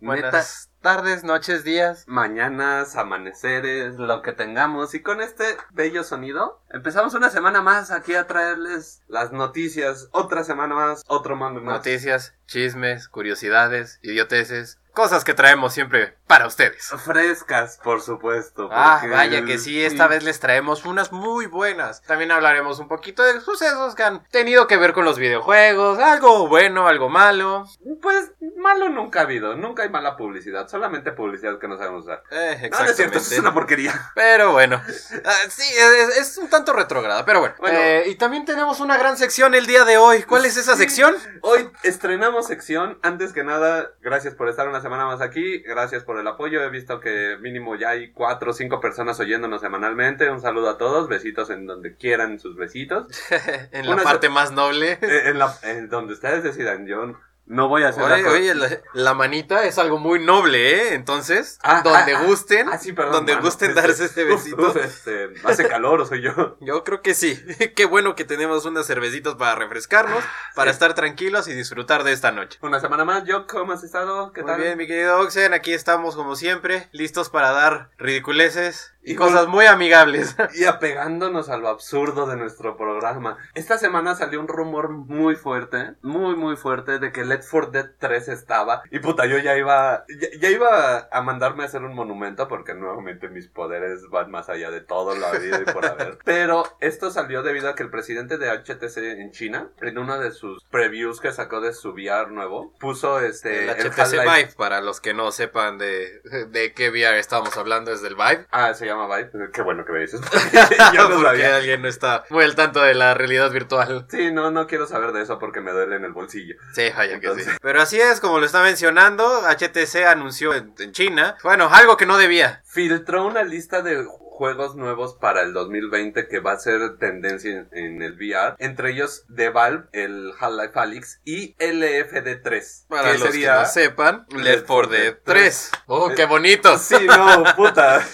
Buenas tardes, noches, días, mañanas, amaneceres, lo que tengamos. Y con este bello sonido, empezamos una semana más aquí a traerles las noticias. Otra semana más, otro mando más. Noticias, chismes, curiosidades, idioteces, cosas que traemos siempre para ustedes. Frescas, por supuesto. Ah, vaya que sí, esta vez les traemos unas muy buenas. También hablaremos un poquito de sucesos que han tenido que ver con los videojuegos, algo bueno, algo malo. Pues malo nunca ha habido, nunca hay mala publicidad, solamente publicidad que no sabemos usar. Eh, No, no es cierto, eso es una porquería. Pero bueno, Ah, sí, es, es un tanto retrograda, pero bueno. Bueno. Eh, y también tenemos una gran sección el día de hoy. ¿Cuál es esa Sí. sección? Hoy estrenamos sección. Antes que nada, gracias por estar una semana más aquí. Gracias por el apoyo. He visto que mínimo ya hay cuatro o cinco personas oyéndonos semanalmente. Un saludo a todos. Besitos en donde quieran sus besitos. en la Una parte más noble. Eh, en, la, en donde ustedes decidan. Yo no voy a hacer Oye, la- oye, la, la manita es algo muy noble, ¿eh? Entonces, Ah, donde ah, gusten, ah, sí, perdón, donde mano. gusten Este, darse uf, besito. uf, este, hace calor o soy yo. Yo creo que sí. Qué bueno que tenemos unas cervecitas para refrescarnos, para sí. estar tranquilos y disfrutar de esta noche. Una semana más. Yo, ¿cómo has estado? ¿Qué Muy tal? bien, mi querido Oxen, aquí estamos como siempre, listos para dar ridiculeces y, Y cosas muy amigables. Y apegándonos a lo absurdo de nuestro programa. Esta semana salió un rumor muy fuerte, muy muy fuerte, de que Let for Dead 3 estaba. Y puta, yo ya iba, ya, ya iba a mandarme a hacer un monumento porque nuevamente mis poderes van más allá de todo la vida y por haber. Pero esto salió debido a que el presidente de HTC en China, en uno de sus previews que sacó de su VR nuevo, puso este... el el HTC Vive, para los que no sepan de, de qué VR estamos hablando, es del Vive. Ah, se llama Vive. Qué bueno que me dices. Yo no porque sabía. alguien no está muy al tanto de la realidad virtual. Sí, no, no quiero saber de eso porque me duele en el bolsillo. Sí, vaya que sí. Pero así es, como lo está mencionando, HTC anunció en, en China, bueno, algo que no debía. Filtró una lista de juegos nuevos para el 2020 que va a ser tendencia en, el VR. Entre ellos de Valve, el Half-Life Alyx y LFD3. Para que los sería- que no sepan, Left 4 Dead 3. 3. ¡Oh, qué bonito! Sí, no, puta.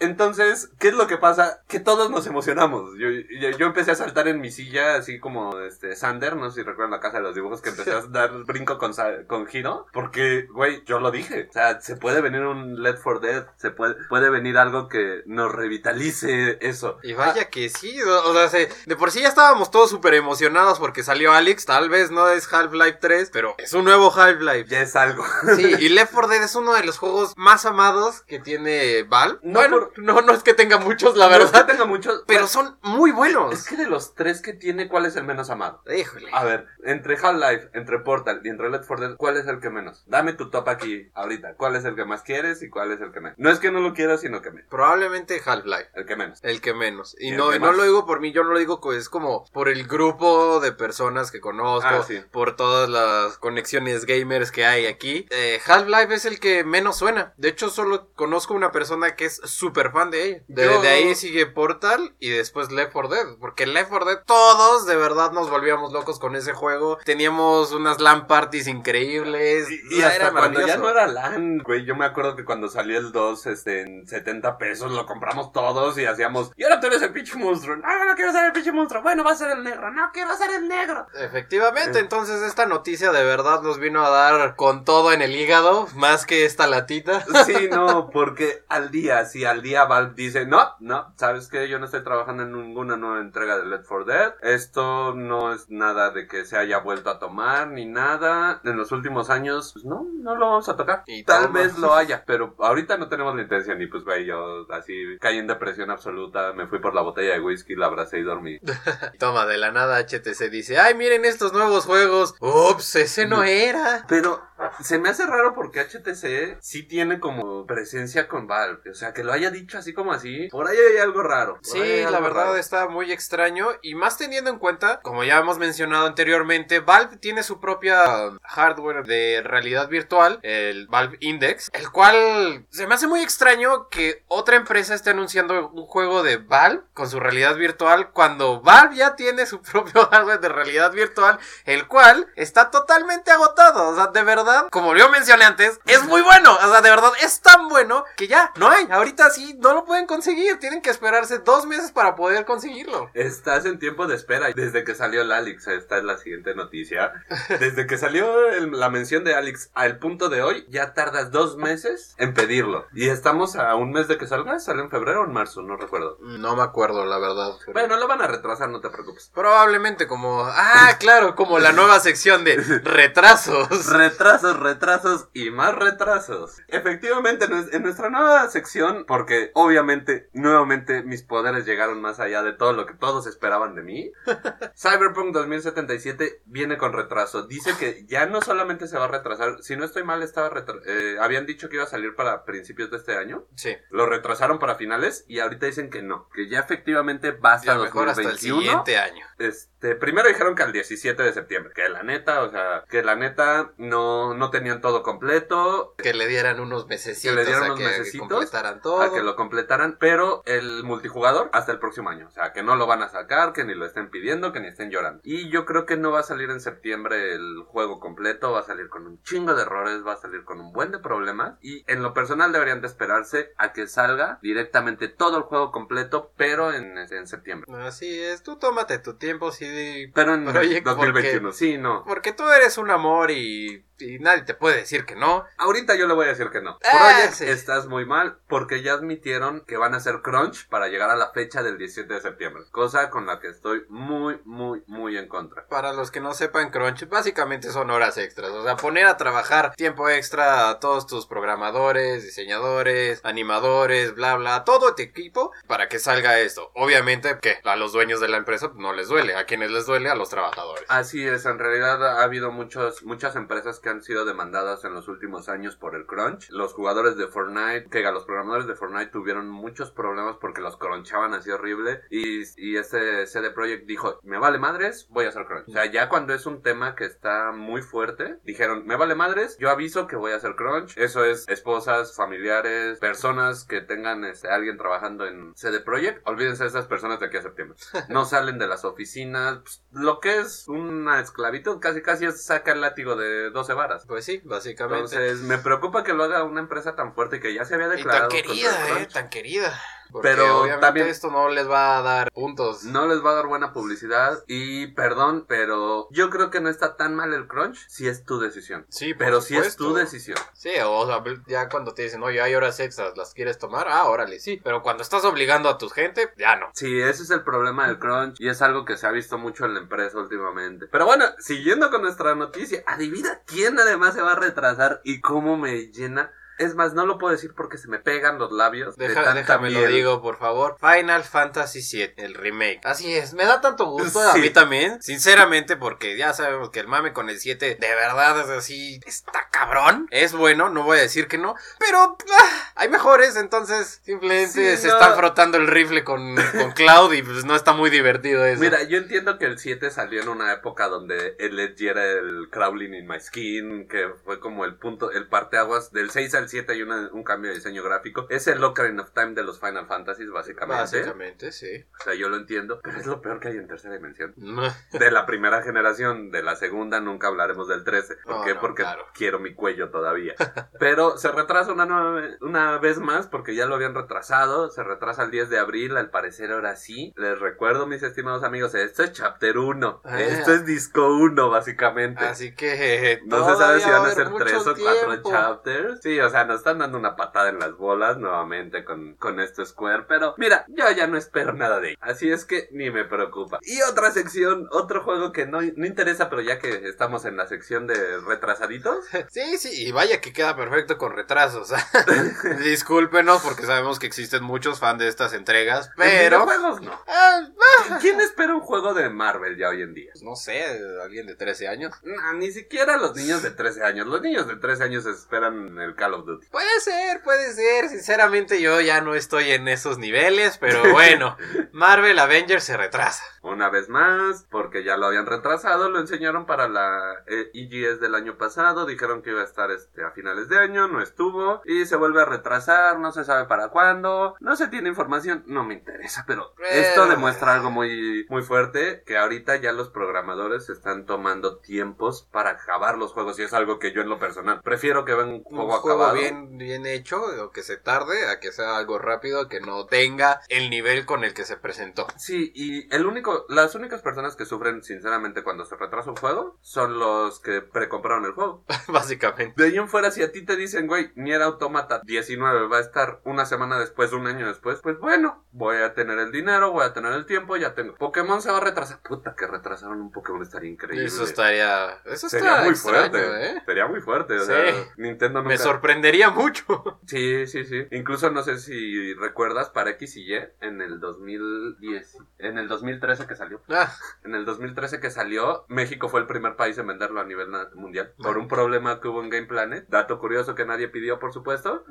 Entonces, ¿qué es lo que pasa? Que todos nos emocionamos. Yo, yo, yo empecé a saltar en mi silla, así como este Sander, no sé si recuerdan la casa de los dibujos, que empecé a dar brinco con, con Hiro. Porque, güey, yo lo dije. O sea, se puede venir un Let for Dead, se puede, puede venir algo que nos revitalice eso. Y vaya que sí, o sea, se- de por sí ya estábamos todos súper emocionados porque salió Alex, tal vez no es Half-Life 3, pero es un nuevo Half-Life. Ya es algo. Sí, y Left 4 Dead es uno de los juegos más amados que tiene Valve. No bueno, por- no, no es que tenga muchos, la No es que verdad, tenga muchos, pero son muy buenos. Es que de los tres que tiene, ¿cuál es el menos amado? Híjole. A ver, entre Half-Life, entre Portal y entre Left 4 Dead, ¿cuál es el que menos? Dame tu top aquí, ahorita. ¿Cuál es el que más quieres y cuál es el que menos? No es que no lo quieras, sino que menos. Probablemente Half-Life. El que menos. El que menos. Y no, no lo digo por mí, yo no lo digo, pues, es como por el grupo de personas que conozco, Ah, sí. por todas las conexiones gamers que hay aquí. Eh, Half-Life es el que menos suena. De hecho, solo conozco una persona que es súper fan de ella. De, Yo- de ahí sigue Portal y después Left 4 Dead. Porque Left 4 Dead, todos de verdad nos volvíamos locos con ese juego. Teníamos unas LAN parties increíbles. Y, y hasta cuando ya no era LAN, güey, yo me acuerdo que cuando salió el 2, este, en 70 pesos, lo compramos todos y hacíamos, y ahora tú eres el pinche monstruo, no, no quiero ser el pinche monstruo, bueno, va a ser el negro, no, quiero ser el negro. Efectivamente, Eh. entonces esta noticia de verdad nos vino a dar con todo en el hígado, más que esta latita. Sí, no, porque al día, si al día Valve dice, no, no, ¿sabes qué? Yo no estoy trabajando en ninguna nueva entrega de Left 4 Dead. Esto no es nada de que se haya vuelto a tomar ni nada. En los últimos años, pues no, no lo vamos a tocar. Y Tal toma. vez lo haya, pero ahorita no tenemos la intención. Y pues, güey, yo así caí en depresión absoluta. Me fui por la botella de whisky, la abracé y dormí. Toma, de la nada HTC dice, ay, miren estos nuevos juegos. Ups, ese no era. Pero se me hace raro porque HTC sí tiene como presencia con Valve. O sea, que lo haya dicho así como así. Por ahí hay algo raro. Sí, la verdad raro. está muy extraño y más teniendo en cuenta, como ya hemos mencionado anteriormente, Valve tiene su propia hardware de realidad virtual, el Valve Index, el cual se me hace muy extraño que otra Bethesda está anunciando un juego de Valve con su realidad virtual cuando Valve ya tiene su propio hardware de realidad virtual, el cual está totalmente agotado. O sea, de verdad, como yo mencioné antes, es muy bueno. O sea, de verdad, es tan bueno que ya no hay. Ahorita sí, no lo pueden conseguir. Tienen que esperarse dos meses para poder conseguirlo. Estás en tiempo de espera. Desde que salió el Alex, esta es la siguiente noticia. Desde que salió el- la mención de Alex al punto de hoy, ya tardas dos meses en pedirlo. Y estamos a un mes de que salga. ¿Sale en febrero o en marzo? No recuerdo. No me acuerdo, la verdad. pero- Bueno, lo van a retrasar, no te preocupes. Probablemente como... Ah, claro, como la nueva sección de retrasos. Retrasos, retrasos y más retrasos. Efectivamente, en nuestra nueva sección, porque obviamente, nuevamente, mis poderes llegaron más allá de todo lo que todos esperaban de mí. Cyberpunk 2077 viene con retraso. Dice que ya no solamente se va a retrasar, si no estoy mal, estaba eh, habían dicho que iba a salir para principios de este año. Sí. Lo retrasaron para finales y ahorita dicen que no, que ya efectivamente va hasta Ya mejor hasta el 2021. siguiente año. Este, primero dijeron que al 17 de septiembre, que la neta, o sea, que la neta no, no tenían todo completo, Que le dieran unos mesecitos Que le dieran a unos que, que mesecitos completaran todo. a que lo completaran, pero el multijugador hasta el próximo año, o sea, que no lo van a sacar, que ni lo estén pidiendo, que ni estén llorando. Y yo creo que no va a salir en septiembre el juego completo, va a salir con un chingo de errores, va a salir con un buen de problemas y en lo personal deberían de esperarse a que salga directamente todo el juego completo, pero en, en septiembre. Así es, tú tómate tu tiempo, sí. Pero en Project, 2021, sí, no. Porque tú eres un amor y, y nadie te puede decir que no. Ahorita yo le voy a decir que no. Ah, Project, sí. estás muy mal porque ya admitieron que van a hacer crunch para llegar a la fecha del 17 de septiembre. Cosa con la que estoy muy, muy, muy en contra. Para los que no sepan, Crunch básicamente son horas extras. O sea, poner a trabajar tiempo extra a todos tus programadores, diseñadores, animadores, bla, bla, todo tu equipo para que salga esto. Obviamente que a los dueños de la empresa no les duele. A quienes les duele, a los trabajadores. Así es, en realidad ha habido muchos, muchas empresas que han sido demandadas en los últimos años por el crunch. Los jugadores de Fortnite, que los programadores de Fortnite tuvieron muchos problemas porque los crunchaban así horrible. Y, y este CD Projekt dijo, me vale madres, voy a hacer crunch. O sea, ya cuando es un tema que está muy fuerte, dijeron, me vale madres, yo aviso que voy a hacer crunch. Eso es esposas, familiares, personas que tengan este, alguien trabajando en CD Projekt. Olvídense de esas personas de aquí a septiembre. No salen de las oficinas. pues, lo que es una esclavitud, casi casi es saca el látigo de 12 varas. Pues sí, básicamente. Entonces, me preocupa que lo haga una empresa tan fuerte que ya se había y tan declarado. contra el querida, eh, tan querida. Porque Pero obviamente también- esto no les va a dar puntos. No les va a dar buena publicidad y perdón, pero yo creo que no está tan mal el crunch si es tu decisión. Sí, Pero si es supuesto. tu decisión. Sí, o sea, ya cuando te dicen, oye, hay horas extras, ¿las quieres tomar? Ah, órale, sí. Pero cuando estás obligando a tu gente, ya no. Sí, ese es el problema del crunch y es algo que se ha visto mucho en la empresa últimamente. Pero bueno, siguiendo con nuestra noticia, adivina quién además se va a retrasar y cómo me llena. Es más, no lo puedo decir porque se me pegan los labios. de Deja, tanta déjame lo digo, por favor. Final Fantasy VII, el remake. Así es, me da tanto gusto a mí también. Sinceramente, porque ya sabemos que el mame con el 7 de verdad es así. Está cabrón. Es bueno, no voy a decir que no. Pero ah, hay mejores, entonces simplemente Sí, se no. están frotando el rifle con, con Cloud y pues no está muy divertido eso. Mira, yo entiendo que el 7 salió en una época donde el Edge era el crawling in my skin, que fue como el punto, el parteaguas del 6 al 7 hay una- un cambio de diseño gráfico. Es el Ocarina of Time de los Final Fantasies, básicamente. Básicamente, sí. O sea, yo lo entiendo, pero es lo peor que hay en tercera dimensión. De la primera generación, de la segunda nunca hablaremos del 13. ¿Por qué? no, Porque claro. quiero mi cuello todavía. Pero se retrasa una, nueva- una vez más porque ya lo habían retrasado. Se retrasa el 10 de abril, al parecer ahora sí. Les recuerdo, mis estimados amigos, esto es Chapter 1. Ah. Esto es Disco 1, básicamente. Así que eh, No se sabe si van va a ser mucho tres o cuatro tiempo. chapters. Sí, o sea, nos están dando una patada en las bolas nuevamente con, con esto Square. Pero mira, yo ya no espero nada de ello. Así es que ni me preocupa. Y otra sección, otro juego que no, no interesa, pero ya que estamos en la sección de retrasaditos. Sí, sí, y vaya que queda perfecto con retrasos. Discúlpenos porque sabemos que existen muchos fans de estas entregas, pero... Videojuegos no. Ah, ah, ¿Quién espera un juego de Marvel ya hoy en día? pues no sé, alguien de 13 años. No, ni siquiera los niños de 13 años. Los niños de 13 años esperan el Call of of Duty. Puede ser, puede ser. Sinceramente yo ya no estoy en esos niveles, pero bueno, Marvel Avengers se retrasa. Una vez más, porque ya lo habían retrasado, lo enseñaron para la eh, EGS del año pasado, dijeron que iba a estar este, a finales de año, no estuvo, y se vuelve a retrasar, no se sabe para cuándo, no se tiene información, no me interesa, pero esto demuestra algo muy, muy fuerte, que ahorita ya los programadores están tomando tiempos para acabar los juegos, y es algo que yo en lo personal prefiero que vean un Un juego, juego acabado. bien, bien hecho, o que se tarde, a que sea algo rápido, que no tenga el nivel con el que se presentó. Sí, y el único, las únicas personas que sufren sinceramente cuando se retrasa un juego son los que precompraron el juego. Básicamente. De ahí en fuera, si a ti te dicen, güey, Nier Automata 19 va a estar una semana después, un año después, pues bueno, voy a tener el dinero, voy a tener el tiempo, ya tengo. Pokémon se va a retrasar. Puta, que retrasaron un Pokémon estaría increíble. Eso estaría. Eso Sería está muy extraño, fuerte. ¿eh? Sería muy fuerte. O Sí. sea, Nintendo nunca... Me sorprendería mucho. Sí, sí, sí. Incluso no sé si recuerdas para X y Y en el 2010, en el 2013 que salió. Ah, En el 2013 que salió, México fue el primer país en venderlo a nivel mundial. Por un problema que hubo en Game Planet. Dato curioso que nadie pidió, por supuesto.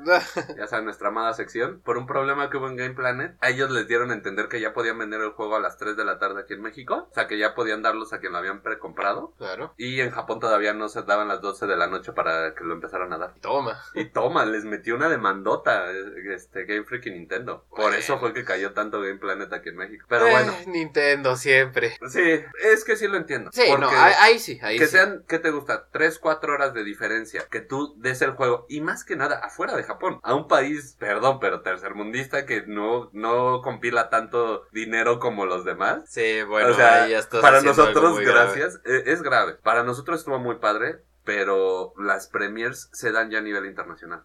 Ya saben, nuestra amada sección. Por un problema que hubo en Game Planet, a ellos les dieron a entender que ya podían vender el juego a las 3 de la tarde aquí en México. O sea, que ya podían darlos a quien lo habían precomprado. claro. Y en Japón todavía no se daban las 12 de la noche para que lo empezaran a dar. Toma. Y toma, les metió una demandota eh, este Game Freak y Nintendo. Por Bueno. eso fue que cayó tanto Game Planet aquí en México. Pero Eh, bueno, Nintendo siempre. sí, es que sí lo entiendo. Sí, porque no, ahí, ahí sí, ahí que sí. sean, ¿qué te gusta? 3, 4 horas de diferencia. Que tú des el juego. Y más que nada, afuera de Japón. A un país, perdón, pero tercermundista que no, no compila tanto dinero como los demás. Sí, bueno, o sea, ahí ya estás para nosotros, grave. gracias. eh, Es grave. Para nosotros estuvo muy padre. Pero las premiers se dan ya a nivel internacional.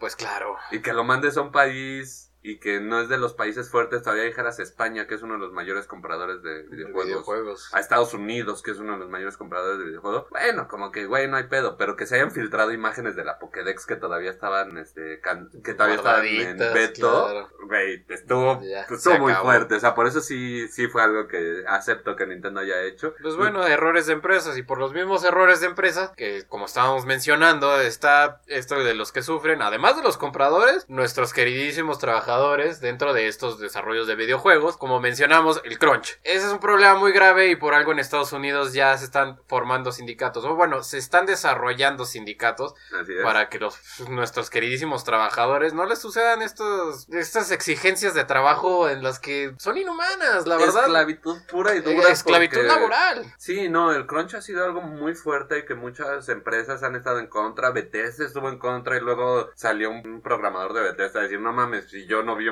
Pues claro. Y que lo mandes a un país y que no es de los países fuertes, todavía dijeras España, que es uno de los mayores compradores de videojuegos. Videojuegos. A Estados Unidos, que es uno de los mayores compradores de videojuegos. Bueno, como que, güey, no hay pedo. Pero que se hayan filtrado imágenes de la Pokédex que todavía estaban, este, can- que todavía estaban en claro. Güey, estuvo, Ya, estuvo muy acabó. fuerte. O sea, por eso sí, sí fue algo que acepto que Nintendo haya hecho. Pues bueno, errores de empresas y por los mismos errores de empresas que como estábamos mencionando está esto de los que sufren, además de los compradores, nuestros queridísimos trabajadores dentro de estos desarrollos de videojuegos, como mencionamos, el crunch. Ese es un problema muy grave y por algo en Estados Unidos ya se están formando sindicatos, o bueno, se están desarrollando sindicatos para que los nuestros queridísimos trabajadores no les sucedan estos estas exigencias de trabajo en las que son inhumanas, la verdad. Esclavitud pura y Eh, dura. esclavitud porque- laboral. Sí, no, el crunch ha sido algo muy fuerte y que muchas empresas han estado en contra. Bethesda estuvo en contra y luego salió un programador de Bethesda a decir, no mames, si yo no vi,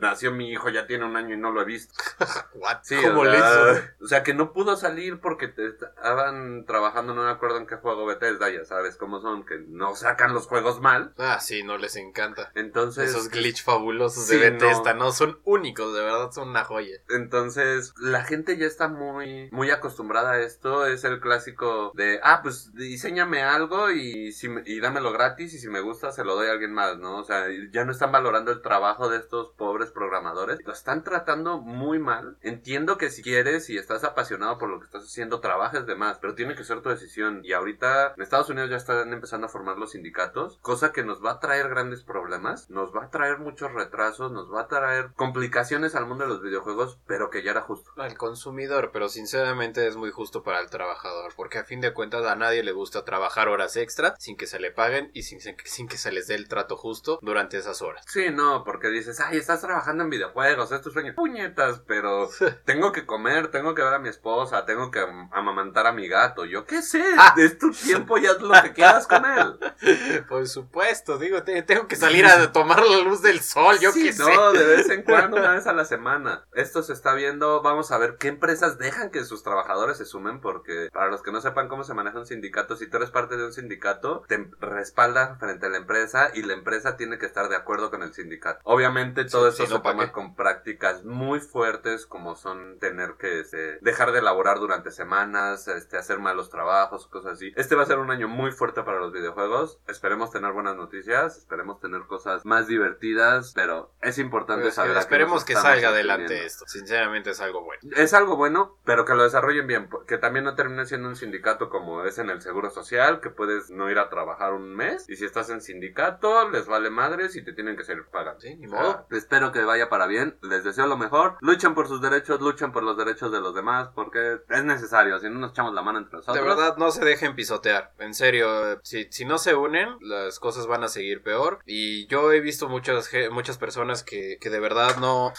nació mi hijo, ya tiene un año y no lo he visto. What? Sí, ¿Cómo le hizo? O sea, que no pudo salir porque te estaban trabajando, no me acuerdo en qué juego Bethesda, ya sabes cómo son, que no sacan los juegos mal. Ah, sí, no les encanta. Entonces, Esos glitch fabulosos Sí, de Bethesda, no. Son únicos, de verdad, son una joya. Entonces, la gente ya está muy, muy acostumbrada a esto. Es el clásico de, ah, pues diseñame algo y, si y dámelo gratis y si me gusta se lo doy a alguien más, ¿no? O sea, ya no están valorando el trabajo de estos pobres programadores. Lo están tratando muy mal. Entiendo que si quieres y estás apasionado por lo que estás haciendo, trabajes de más, pero tiene que ser tu decisión. Y ahorita en Estados Unidos ya están empezando a formar los sindicatos, cosa que nos va a traer grandes problemas, nos va a traer muchos retrasos, nos va a traer complicaciones al mundo de los videojuegos, pero que ya era justo. Al consumidor, pero sinceramente es muy justo para el trabajador, porque a fin de cuentas a nadie le gusta trabajar horas extra sin que se le paguen y sin, sin que se les dé el trato justo durante esas horas. Sí, no, porque dices, ay, estás trabajando en videojuegos, es tu sueño. Puñetas, pero tengo que comer, tengo que ver a mi esposa, tengo que am- amamantar a mi gato. Yo qué sé, Ah. es tu tiempo y haz lo que quieras con él. Por supuesto, digo, te- tengo que salir a tomar la luz del sol, yo Sí, qué sé. no, de vez en cuando, una vez a la semana. Esto se está viendo, vamos a ver qué empresas dejan que sus trabajadores se sumen, porque para los que no sepan cómo se maneja un sindicato, si tú eres parte de un sindicato, te respalda frente a la empresa y la empresa tiene que estar de acuerdo con el sindicato. Obviamente todo Sí, esto si se con prácticas muy fuertes como son tener que este, dejar de laborar durante semanas, este, hacer malos trabajos, cosas así. Este va a ser un año muy fuerte para los videojuegos. Esperemos tener buenas noticias, esperemos tener cosas más divertidas, pero es importante Pues, saber. esperemos que salga adelante esto. Sinceramente es algo bueno. Es algo bueno, pero que lo desarrollen bien, que también no termine siendo un sindicato como es en el Seguro Social, que puedes no ir a trabajar un mes y si estás en sindicato les vale madres y te tienen que seguir pagando. Sí, ni O sea, modo. Espero que vaya para bien, les deseo lo mejor, luchen por sus derechos, luchen por los derechos de los demás, porque es necesario, si no nos echamos la mano entre nosotros. De verdad, no se dejen pisotear. En serio, si, si no se unen, las cosas van a seguir peor. Y yo he visto muchas, muchas personas que, que de verdad no,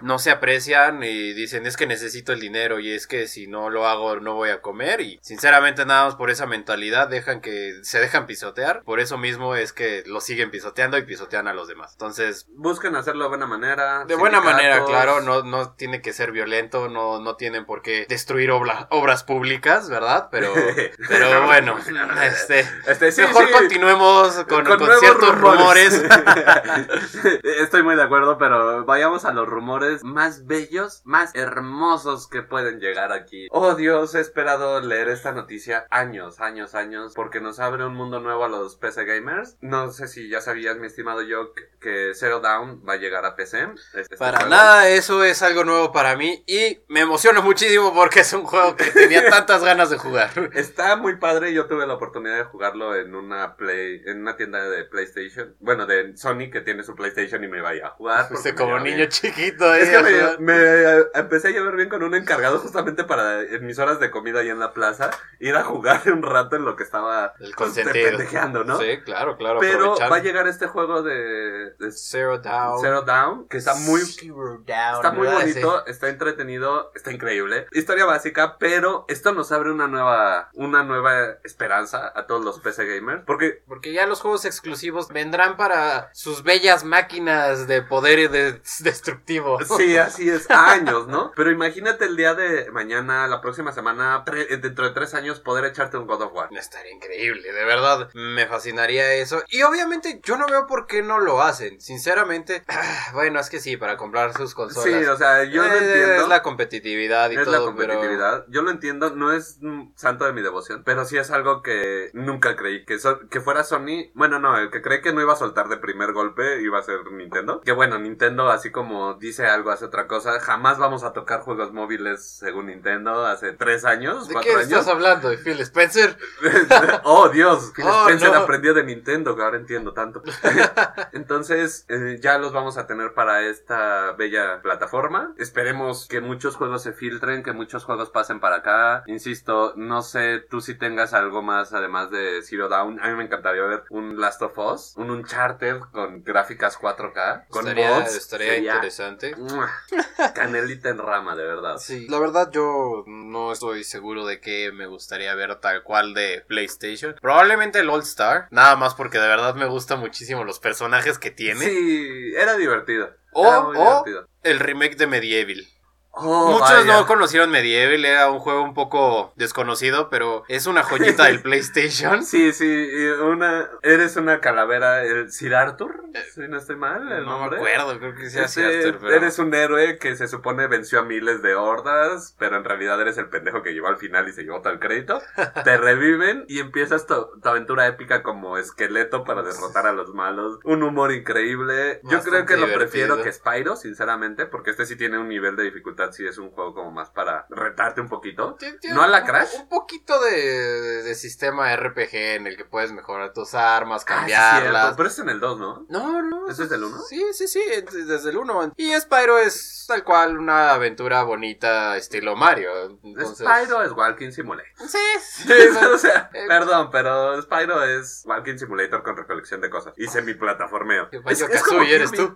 no se aprecian y dicen es que necesito el dinero y es que si no lo hago no voy a comer. Y sinceramente nada más por esa mentalidad dejan que se dejan pisotear. Por eso mismo es que lo siguen pisoteando y pisotean a los demás. Entonces, Busquen hacerlo de buena manera. De buena manera, claro, no, no tiene que ser violento, no, no tienen por qué destruir obla- obras públicas, ¿verdad? Pero, pero bueno, este, Este, sí, mejor sí. continuemos con, con nuevos ciertos rumores. Estoy muy de acuerdo, pero vayamos a los rumores más bellos, más hermosos que pueden llegar aquí. Oh Dios, he esperado leer esta noticia años, años, años, porque nos abre un mundo nuevo a los PC gamers. No sé si ya sabías, mi estimado que- que Zero Down va a llegar a PC. Este Para juego. nada, eso es algo nuevo para mí y me emociono muchísimo porque es un juego que tenía tantas ganas de jugar. Está muy padre, yo tuve la oportunidad de jugarlo en una play, en una tienda de PlayStation, bueno, de Sony que tiene su PlayStation y me vaya a jugar. Como niño bien. chiquito. Es eh, que me, me empecé a llevar bien con un encargado justamente para en mis horas de comida ahí en la plaza, ir a jugar un rato en lo que estaba El pues, pendejeando, ¿no? Sí, claro, claro. Pero va a llegar este juego de, de Zero Down. Zero Down, que está muy Down, Está muy ¿verdad? bonito, está entretenido, está increíble. Historia básica, pero esto nos abre una nueva, una nueva esperanza a todos los PC gamers. Porque Porque ya los juegos exclusivos vendrán para sus bellas máquinas de poder de- destructivo. sí, así es, años, ¿no? Pero imagínate el día de mañana, la próxima semana, dentro de tres años, poder echarte un God of War. Estaría increíble, de verdad. Me fascinaría eso. Y obviamente yo no veo por qué no lo hacen. Sinceramente, ah, bueno, es que sí, para comprar sus consolas. Sí, o sea, yo lo Eh, entiendo. Es la competitividad y Es todo, la competitividad. Yo lo entiendo, no es santo de mi devoción, pero sí es algo que nunca creí que, so- que fuera Sony. Bueno, no, el que cree que no iba a soltar de primer golpe iba a ser Nintendo. Que bueno, Nintendo, así como dice algo, hace otra cosa. Jamás vamos a tocar juegos móviles según Nintendo hace tres años, ¿De cuatro qué años. estás hablando? ¿De Phil Spencer? oh, Dios, Phil Oh, Spencer no. aprendió de Nintendo, que ahora entiendo tanto. Entonces, eh, ya los vamos a tener para esta bella plataforma. Esperemos que muchos juegos se filtren, que muchos juegos pasen para acá. Insisto, no sé tú si tengas algo más además de Zero Down. A mí me encantaría ver un Last of Us, un Uncharted con gráficas 4K, con estaría mods. estaría Sería, interesante. Canelita en rama, de verdad. Sí, la verdad yo no estoy seguro de que me gustaría ver tal cual de PlayStation. Probablemente el All Star, nada más porque de verdad me gustan muchísimo los personajes que tiene. Sí, era divertido. O- o-. El remake de Medieval. Oh, Muchos vaya. no conocieron Medieval, era un juego un poco desconocido, pero es una joyita del PlayStation. Sí, sí, una, eres una calavera, el Sir Arthur, si no estoy mal, el Eh, No me nombre. acuerdo, creo que sea Ese- cierto, pero... Eres un héroe que se supone venció a miles de hordas, pero en realidad eres el pendejo que llegó al final y se llevó todo el crédito. Te reviven y empiezas tu, tu aventura épica como esqueleto para derrotar a los malos. Un humor increíble. Yo creo que lo prefiero que Spyro, sinceramente, porque este sí tiene un nivel de dificultad, sí es un juego como más para retarte un poquito. Tiene- ¿No a la un- Crash? Un poquito de, sistema RPG en el que puedes mejorar tus armas, Ah, sí, cambiarlas. pero es en el 2, ¿no? No, no. ¿Ese es del uno? Sí, sí, sí, es- desde el 1. Y Spyro es tal cual una aventura bonita estilo Mario. Entonces... Spyro es Walking Simulator. Sí, sí. Sí, o sea, Eh, perdón, pero Spyro es Walking Simulator con recolección de cosas y semi-plataformeo. Es, es como Kazooie eres Kirby.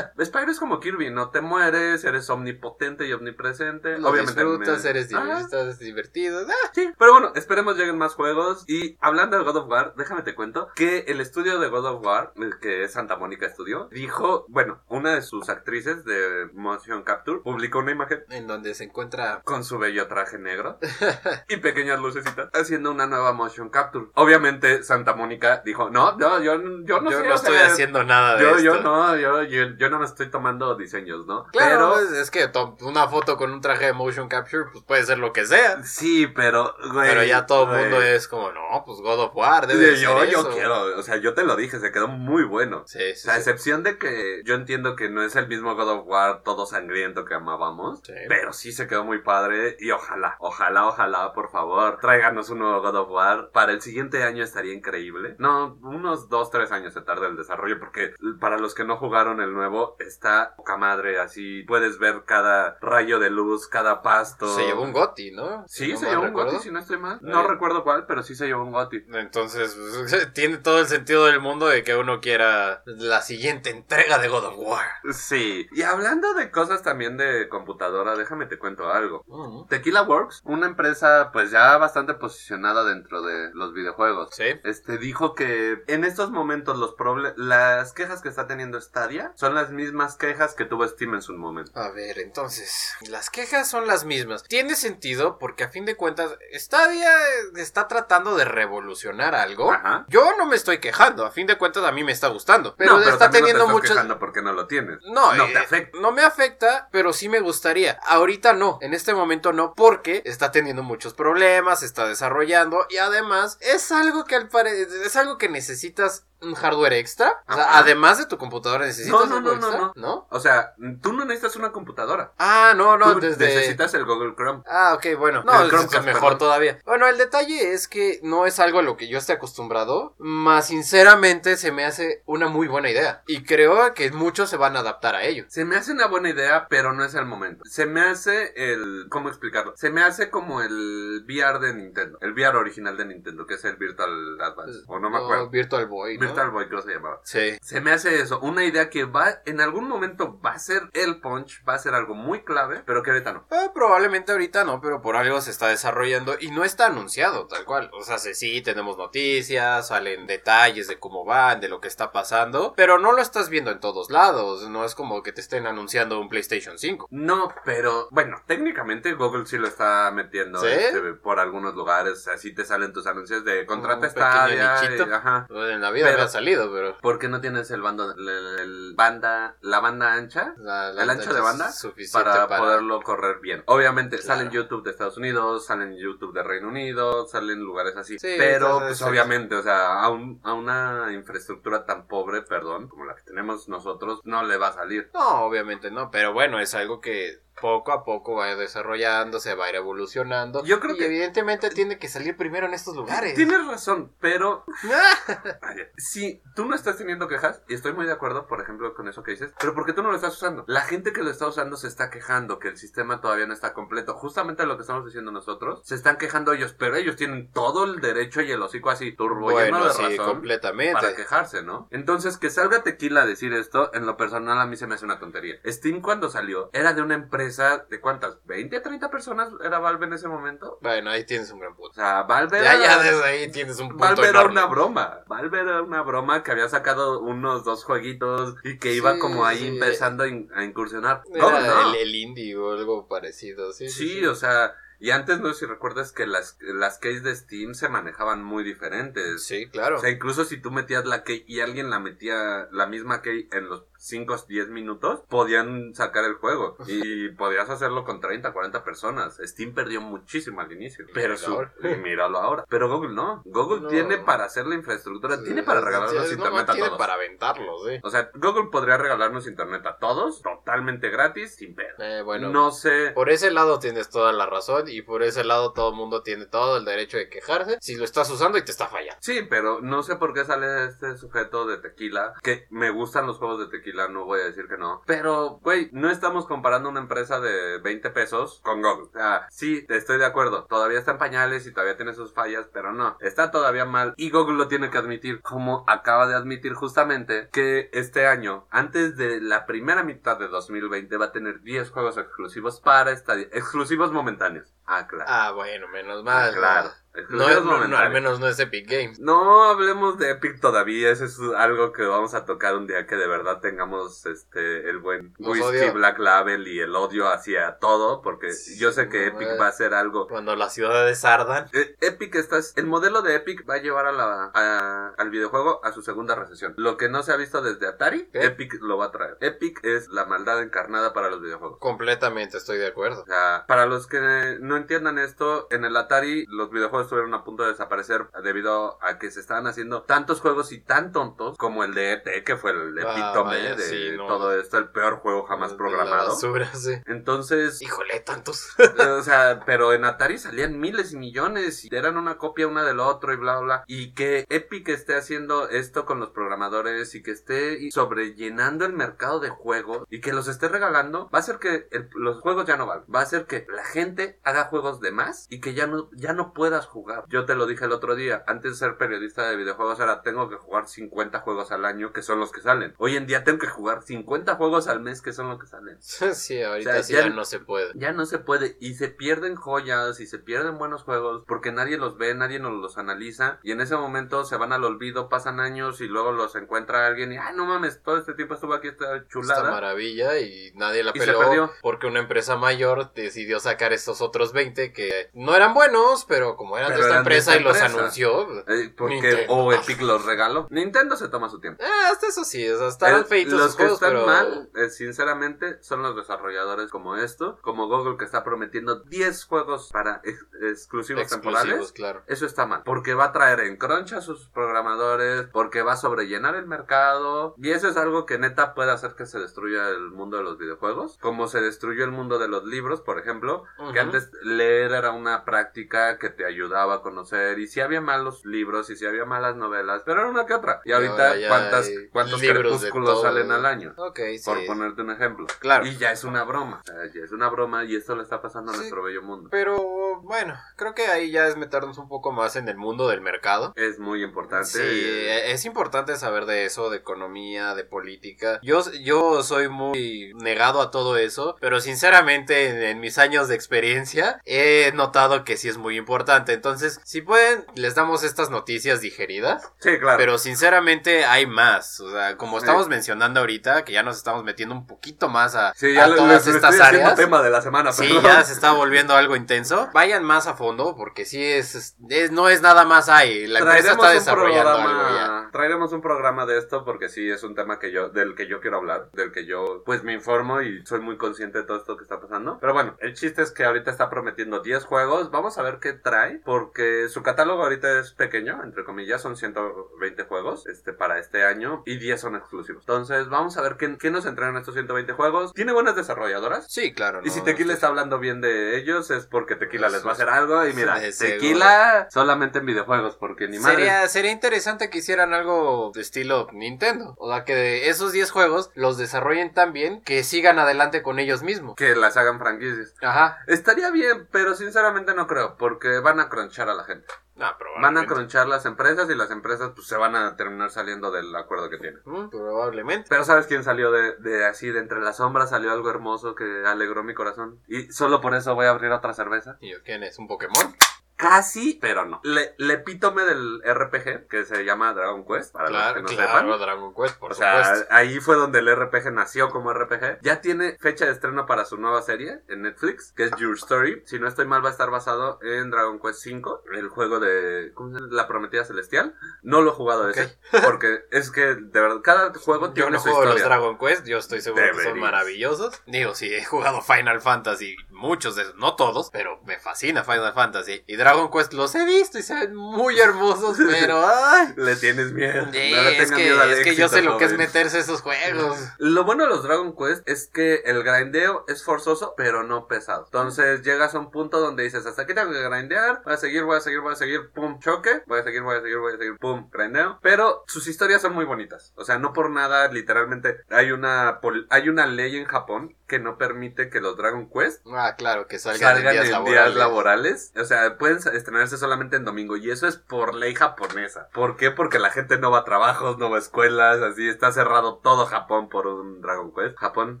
tú. Spyro es como Kirby, no te mueres, eres omnipotente y omnipresente. Lo Obviamente disfrutas, me- eres div- estás divertido. Ah, Sí, pero bueno, esperemos lleguen más juegos. Y hablando de God of War, déjame te cuento que el estudio de God of War, que es Santa Mónica Studio, dijo, bueno, una de sus actrices de Motion Capture publicó una imagen En donde se encuentra. con su bello traje negro y pequeñas lucecitas haciendo una nueva motion capture. Obviamente Santa Mónica dijo, no, no, yo, yo no yo sé no hacer- estoy haciendo nada de Yo, esto. yo no, yo, yo, yo no me estoy tomando diseños, ¿no? Claro, pero es, es que to- una foto con un traje de motion capture pues puede ser lo que sea. sí, pero güey, pero ya todo el mundo es como, no, pues God of War debe Sí, ser yo, yo eso". quiero, o sea, yo te lo dije, se quedó muy bueno. Sí, sí, O sea, a sí. excepción de que yo entiendo que no es el mismo God of War todo sangriento que amábamos, Sí. pero sí se quedó muy padre y ojalá, ojalá, ojalá, por favor, tráiganos un nuevo God of War. Para el siguiente año estaría increíble. No, unos dos, tres años se tarda el desarrollo porque para los que no jugaron el nuevo, está poca madre, así puedes ver cada rayo de luz, cada pasto. Se llevó un Gotti, ¿no? Sí, no se llevó un. Gotti, si no estoy mal. No recuerdo cuál, pero sí se llevó un Gotti. Entonces, pues, tiene todo el sentido del mundo de que uno quiera la siguiente entrega de God of War. Sí, y hablando de cosas también de computadora, déjame te cuento algo. Tequila Works, una empresa pues ya bastante posicionada dentro de los videojuegos. Sí. Este dijo que en estos momentos los las quejas que está teniendo Stadia son las mismas quejas que tuvo Steam en su momento. A ver, entonces, las quejas son las mismas. Tiene sentido porque a fin de cuentas, Stadia está tratando de revolucionar algo. Ajá. Yo no me estoy quejando, a fin de cuentas a mí me está gustando. Pero, no, pero está no te teniendo estás muchas... quejando porque no lo tienes. No, no eh, te afecta. No me afecta, pero sí me gustaría. Ahorita no, en este momento no, porque está teniendo muchos problemas, está desarrollando y además es algo que al pare- es algo que necesitas un hardware extra. O sea, Ajá. además de tu computadora necesitas No, no, algo no, no, extra, no. ¿no? O sea, tú no necesitas una computadora. Ah, no, no, Tú desde necesitas el Google Chrome. Ah, ok, bueno. No, El es- Chromecast, es mejor perdón. todavía. Bueno, el detalle es que no es algo a lo que yo esté acostumbrado, más sinceramente se me hace una muy buena idea. Y creo que muchos se van a adaptar a ello. Se me hace una buena idea, pero no es el momento. Se me hace el... ¿Cómo explicarlo? Se me hace como el VR de Nintendo. El VR original de Nintendo, que es el Virtual Advance. O no me acuerdo. Virtual Boy, ¿no? Virtual Boy creo que se llamaba. Sí. Se me hace eso, una idea que va, en algún momento va a ser el punch, va a ser algo muy clave, pero que ahorita no. Eh, probablemente ahorita no, pero por algo se está desarrollando y no está anunciado tal cual. O sea, sí, tenemos noticias, salen detalles de cómo van, de lo que está pasando, pero no lo estás viendo en todos lados. No es como que te estén anunciando un PlayStation 5. No, pero bueno, técnicamente Google sí lo está metiendo ¿Sí? este, por algunos lugares, así te salen tus anuncios de contrata y- ajá. En la vida Pero- salido, pero... ¿Por qué no tienes el bando, el, el banda, la banda ancha? la- la el ancho de banda suficiente para, poderlo correr bien. Obviamente sale en YouTube de Estados Unidos, sale en YouTube de Reino Unido, salen en lugares así. Sí, pero pues obviamente, o sea, a, un- a una infraestructura tan pobre, perdón, como la que tenemos nosotros, no le va a salir. No, obviamente no, pero bueno, es algo que poco a poco va a ir desarrollando, se va a ir evolucionando. Yo creo y que- evidentemente tiene que salir primero en estos lugares. Tienes razón, pero Si tú no estás teniendo quejas, y estoy muy de acuerdo, por ejemplo, con eso que dices, pero porque tú no lo estás usando. La gente que lo está usando se está quejando que el sistema todavía no está completo. Justamente lo que estamos diciendo nosotros, se están quejando ellos, pero ellos tienen todo el derecho y el hocico así turbo lleno bueno, de sí, razón completamente. para quejarse, ¿no? Entonces, que salga Tequila a decir esto, en lo personal a mí se me hace una tontería. Steam cuando salió era de una empresa de cuántas, 20, 30 personas era Valve en ese momento. Bueno, ahí tienes un gran O punto. sea, Valve Ya, era- ya desde ahí tienes un punto Valve era una broma. Valve era una broma que había sacado unos dos jueguitos y que iba como ahí sí. empezando a, in- a incursionar. Era Google no. el, el indie o algo parecido, sí. Sí, o sea, y antes no sé si recuerdas que las, las keys de Steam se manejaban muy diferentes. Sí, claro. O sea, incluso si tú metías la key y alguien la metía, la misma key en los 5 o 10 minutos, podían sacar el juego. Y podías hacerlo con 30, 40 personas. Steam perdió muchísimo al inicio. Pero su, y míralo ahora. Pero Google no. Google No. tiene para hacer la infraestructura, tiene para regalarnos Sí, no, internet a tiene todos. para aventarlo, sí. O sea, Google podría regalarnos internet a todos, totalmente gratis, sin pedo. Eh, bueno, no sé. Por ese lado tienes toda la razón y por ese lado todo el mundo tiene todo el derecho de quejarse si lo estás usando y te está fallando. Sí, pero no sé por qué sale este sujeto de tequila. Que me gustan los juegos de tequila. Tequila, no voy a decir que no. Pero, güey, no estamos comparando una empresa de 20 pesos con Google. O sea, sí, estoy de acuerdo. Todavía está en pañales y todavía tiene sus fallas, pero no. Está todavía mal. Y Google lo tiene que admitir, como acaba de admitir justamente que este año, antes de la primera mitad de 2020, va a tener 10 juegos exclusivos para Stadia. Exclusivos momentáneos. Ah, claro. Ah, bueno, menos mal. Ah, claro. No, no, no, al menos no es Epic Games. No hablemos de Epic todavía, eso es algo que vamos a tocar un día que de verdad tengamos este el buen Los whisky, odio. Black Label y el odio hacia todo, porque Sí, yo sé que Epic eh. va a hacer algo. Cuando las ciudades ardan. Eh, Epic está, el modelo de Epic va a llevar a la, a- al videojuego a su segunda recesión. Lo que no se ha visto desde Atari, ¿Qué? Epic lo va a traer. Epic es la maldad encarnada para los videojuegos. Completamente estoy de acuerdo. O sea, para los que no entiendan esto, en el Atari los videojuegos estuvieron a punto de desaparecer debido a que se estaban haciendo tantos juegos y tan tontos como el de ET, que fue el Ah, epítome vaya, de sí, no. todo esto, el peor juego jamás De programado. basura, sí. Entonces, Híjole, tantos. o sea, pero en Atari salían miles y millones y eran una copia una del otro y bla, bla, bla. Y que Epic esté haciendo esto con los programadores y que esté sobrellenando el mercado de juegos y que los esté regalando, va a hacer que el- los juegos ya no valgan. Va a hacer que la gente haga juegos de más y que ya no, ya no puedas jugar. Yo te lo dije el otro día, antes de ser periodista de videojuegos era tengo que jugar 50 juegos al año que son los que salen. Hoy en día tengo que jugar 50 juegos al mes que son los que salen. Sí, ahorita O sea, sí ya- ya no se puede. Ya no se puede y se pierden joyas y se pierden buenos juegos porque nadie los ve, nadie nos los analiza y en ese momento se van al olvido, pasan años y luego los encuentra alguien y ay no mames, todo este tiempo estuvo aquí esta Esta chulada. maravilla y nadie la perdió. porque una empresa mayor decidió sacar estos otros 20 que no eran buenos, pero como eran De esta eran de empresa esta y los anunció. Eh, porque Nintendo. o Epic los regaló. Nintendo se toma su tiempo. Eh, hasta eso sí, o sea, feitos los sus que juegos, están pero mal, eh, sinceramente, son los desarrolladores como esto, como Google que está prometiendo 10 juegos para ex- exclusivos, exclusivos, temporales. claro. Eso está mal, porque va a traer en crunch a sus programadores, porque va a sobrellenar el mercado, y eso es algo que neta puede hacer que se destruya el mundo de los videojuegos, como se destruyó el mundo de los libros, por ejemplo, que antes leer era una práctica que te ayudaba a conocer, y si había malos libros, y si había malas novelas, pero era una que otra, y ahorita cuántas, hay cuántos crepúsculos salen al año. Ok, sí. Por ponerte un ejemplo. Claro. Y ya es una broma. O sea, ya es una broma y esto le está pasando a Sí. nuestro bello mundo. Pero bueno, creo que ahí ya es meternos un poco más en el mundo del mercado. Es muy importante. Sí, e- es importante saber de eso, de economía, de política. Yo, yo soy muy negado a todo eso, pero sinceramente en, en mis años de experiencia he notado que sí es muy importante. Entonces, si pueden, les damos estas noticias digeridas, Sí, claro. pero sinceramente hay más. O sea, como Sí. estamos mencionando ahorita, que ya nos estamos metiendo un poquito más a, Sí, ya todas les- estas áreas. tema de la semana, Sí, ya se está volviendo algo intenso. Vayan más a fondo porque sí es, no es nada más ahí. La empresa está Traeremos un desarrollando programa- algo ya. Traeremos un programa de esto porque sí es un tema que yo, del que yo quiero hablar, del que yo pues me informo y soy muy consciente de todo esto que está pasando. Pero bueno, el chiste es que ahorita está prometiendo 10 juegos. Vamos a ver qué trae, porque su catálogo ahorita es pequeño, entre comillas, son 120 juegos este para este año y 10 son exclusivos. Entonces, vamos a ver qué, qué nos entregan estos 120 juegos. Tiene buenas desarrolladoras. Sí, claro. Y si Tequila no, está hablando bien de ellos es porque Tequila les va a hacer algo y mira, de. Tequila solamente en videojuegos porque ni madre. Sería, sería interesante que hicieran algo de estilo Nintendo. O sea, que esos 10 juegos los desarrollen tan bien que sigan adelante con ellos mismos. que las hagan franquicias. Ajá. Estaría bien, pero sinceramente no creo, porque van a crunchar a la gente. No, Van a crunchar las empresas y las empresas pues se van a terminar saliendo del acuerdo que tienen. Mm, probablemente. Pero ¿sabes quién salió de, de así, de entre las sombras? Salió algo hermoso que alegró mi corazón. Y solo por eso voy a abrir otra cerveza. ¿Y yo quién es? ¿Un Pokémon? Casi, pero no. Le, el epítome del RPG, que se llama Dragon Quest, para Claro, los que no claro, sepan. Dragon Quest, por o sea, ahí fue donde el RPG nació como RPG. Ya tiene fecha de estreno para su nueva serie en Netflix, que es Your Story. Si no estoy mal, va a estar basado en Dragon Quest V, el juego de ¿cómo se llama? La Prometida Celestial. No lo he jugado Ok. ese, porque es que de verdad cada juego Yo tiene no su juego los. Dragon Quest, yo estoy seguro que son maravillosos. Digo, sí, he jugado Final Fantasy muchos de no todos, pero me fascina Final Fantasy. Y Dragon Quest los he visto y se ven muy hermosos, pero ay. Le tienes miedo. Sí, No le es que, miedo al es que yo sé lo que es meterse a esos juegos. Lo bueno de los Dragon Quest es que el grindeo es forzoso, pero no pesado. Entonces llegas a un punto donde dices, hasta aquí tengo que grindear, voy a seguir, voy a seguir, voy a seguir, pum, choque, voy a seguir, voy a seguir, voy a seguir, pum, grindeo. Pero sus historias son muy bonitas. O sea, no por nada, literalmente, hay una, hay una ley en Japón que no permite que los Dragon Quest Ah, claro, que salgan, salgan en días en laborales. días laborales. O sea, pueden estrenarse solamente en domingo. Y eso es por ley japonesa. ¿Por qué? Porque la gente no va a trabajos, no va a escuelas. Así está cerrado todo Japón por un Dragon Quest. Japón,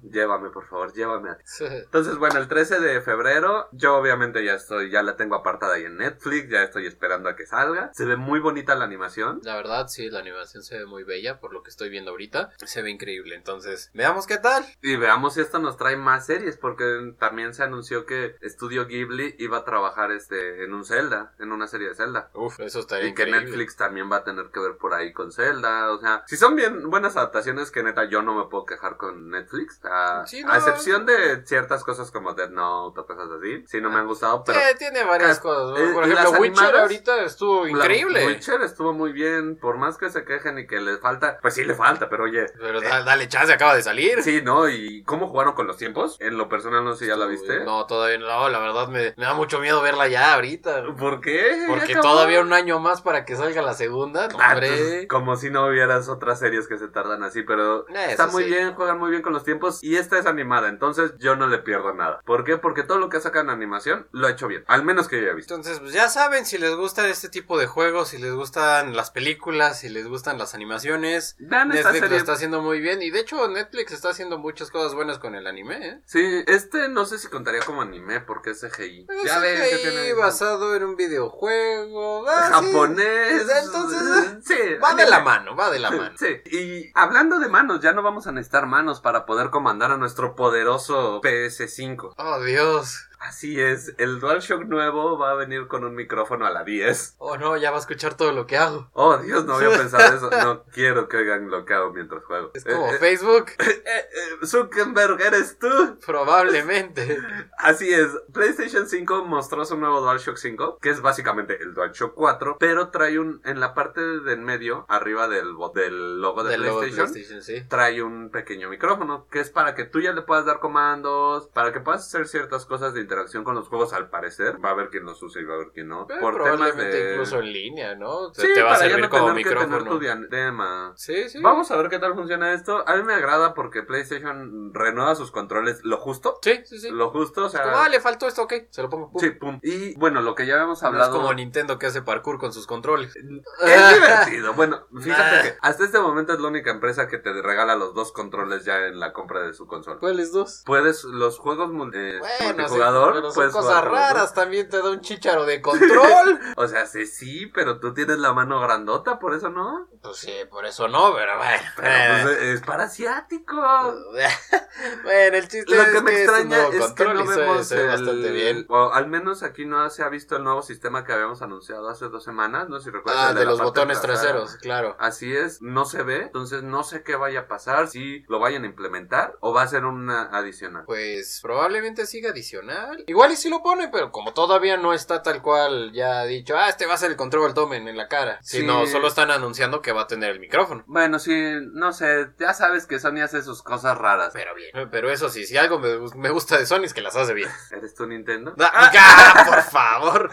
llévame, por favor, llévame a ti. Entonces, bueno, el 13 de febrero, yo obviamente ya estoy, ya la tengo apartada ahí en Netflix. Ya estoy esperando a que salga. Se ve muy bonita la animación. La verdad, sí, la animación se ve muy bella por lo que estoy viendo ahorita. Se ve increíble. Entonces, veamos qué tal. Y veamos si esto nos trae más series, porque también se anunció que Studio Ghibli iba a trabajar este en un Zelda, en una serie de Zelda. Uf, eso estaría Y que. Netflix también va a tener que ver por ahí con Zelda. O sea, si son bien buenas adaptaciones, que neta yo no me puedo quejar con Netflix. A, Sí, no. a excepción de ciertas cosas como Dead Note o cosas así. Sí, no me han gustado, pero. Eh, tiene varias cosas. eh, Por ejemplo, Witcher animadas, ahorita estuvo la- increíble. Witcher estuvo muy bien. Por más que se quejen y que les falta. Pues sí le falta, pero oye. Pero eh, da- dale chance, acaba de salir. Sí, ¿no? ¿Y cómo jugaron con los tiempos? En lo personal no sé si ya la viste. No, todavía no. La verdad me, me da mucho miedo verla ya ahorita. ¿Por qué? ¿Ya Porque todavía un año más para que salga la segunda. Ah, hombre. pues, como si no hubieras otras series que se tardan así, pero está muy sí. bien, juegan muy bien con los tiempos y esta es animada, entonces yo no le pierdo nada. ¿Por qué? Porque todo lo que sacan en animación lo ha hecho bien, al menos que yo haya visto. Entonces, pues ya saben, si les gusta este tipo de juegos, si les gustan las películas, si les gustan las animaciones, Vean esta Netflix lo está haciendo muy bien. Y de hecho, Netflix está haciendo muchas cosas buenas con el anime, ¿eh? Sí, este no sé si contaría como anime porque es CGI. Es ya que tiene basado en un videojuego. ah, sí. japonés. Entonces, sí, Va de la mano, va de la mano. Sí, y hablando de manos, ya no vamos a necesitar manos para poder comandar a nuestro poderoso PS5. Oh, Dios. Así es, el DualShock nuevo va a venir con un micrófono a la 10. Oh, no, ya va a escuchar todo lo que hago. Oh, Dios, no había pensado eso. No quiero que oigan lo que hago mientras juego. Es como Eh, eh, Facebook. eh, eh, Zuckerberg, ¿eres tú? Probablemente. Así es, PlayStation 5 mostró su nuevo DualShock 5, que es básicamente el DualShock 4, pero trae un, en la parte de en medio, arriba del, del logo de Del logo de PlayStation, PlayStation, sí. trae un pequeño micrófono, que es para que tú ya le puedas dar comandos, para que puedas hacer ciertas cosas de interacción con los juegos al parecer. Va a haber quien los use y va a haber quien no. Pero por temas probablemente de... incluso en línea, ¿no? Sí, te va a ya servir no como tener que tener micrófono. tu diadema. Sí, sí. Vamos a ver qué tal funciona esto. A mí me agrada porque PlayStation renueva sus controles lo justo. Sí, sí, sí. Lo justo, o sea. Como, ah, le faltó esto, ok. Se lo pongo. pum. Sí, pum. Y bueno, lo que ya habíamos No es hablado. como Nintendo que hace parkour con sus controles. Es divertido. Bueno, fíjate Nah. que hasta este momento es la única empresa que te regala los dos controles ya en la compra de su consola. ¿Cuáles dos? Puedes, los juegos mul- eh, Bueno, pero son cosas raras. También te da un chicharo de control. O sea, sí, sí, pero tú tienes la mano grandota, por eso no. pues sí, por eso no, pero bueno. Pero pues es para asiático. bueno, el chiste Lo es que me extraña es que no se- vemos se el- bastante bien. O al menos aquí no se ha visto el nuevo sistema que habíamos anunciado hace dos semanas, no sé si recuerdas. Ah, de la los botones traseros, claro. Así es, no se ve, entonces no sé qué vaya a pasar, si lo vayan a implementar o va a ser una adicional. Pues probablemente siga adicional. Igual y si lo pone, pero como todavía no está tal cual ya dicho, ah, este va a ser el control tomen en la cara. Sí. Sino solo están anunciando que va a tener el micrófono. Bueno, sí, no sé, ya sabes que Sony hace sus cosas raras. Pero bien. Pero eso sí, si algo me, me gusta de Sony es que las hace bien. ¿Eres tú Nintendo? ¡Ah, por favor!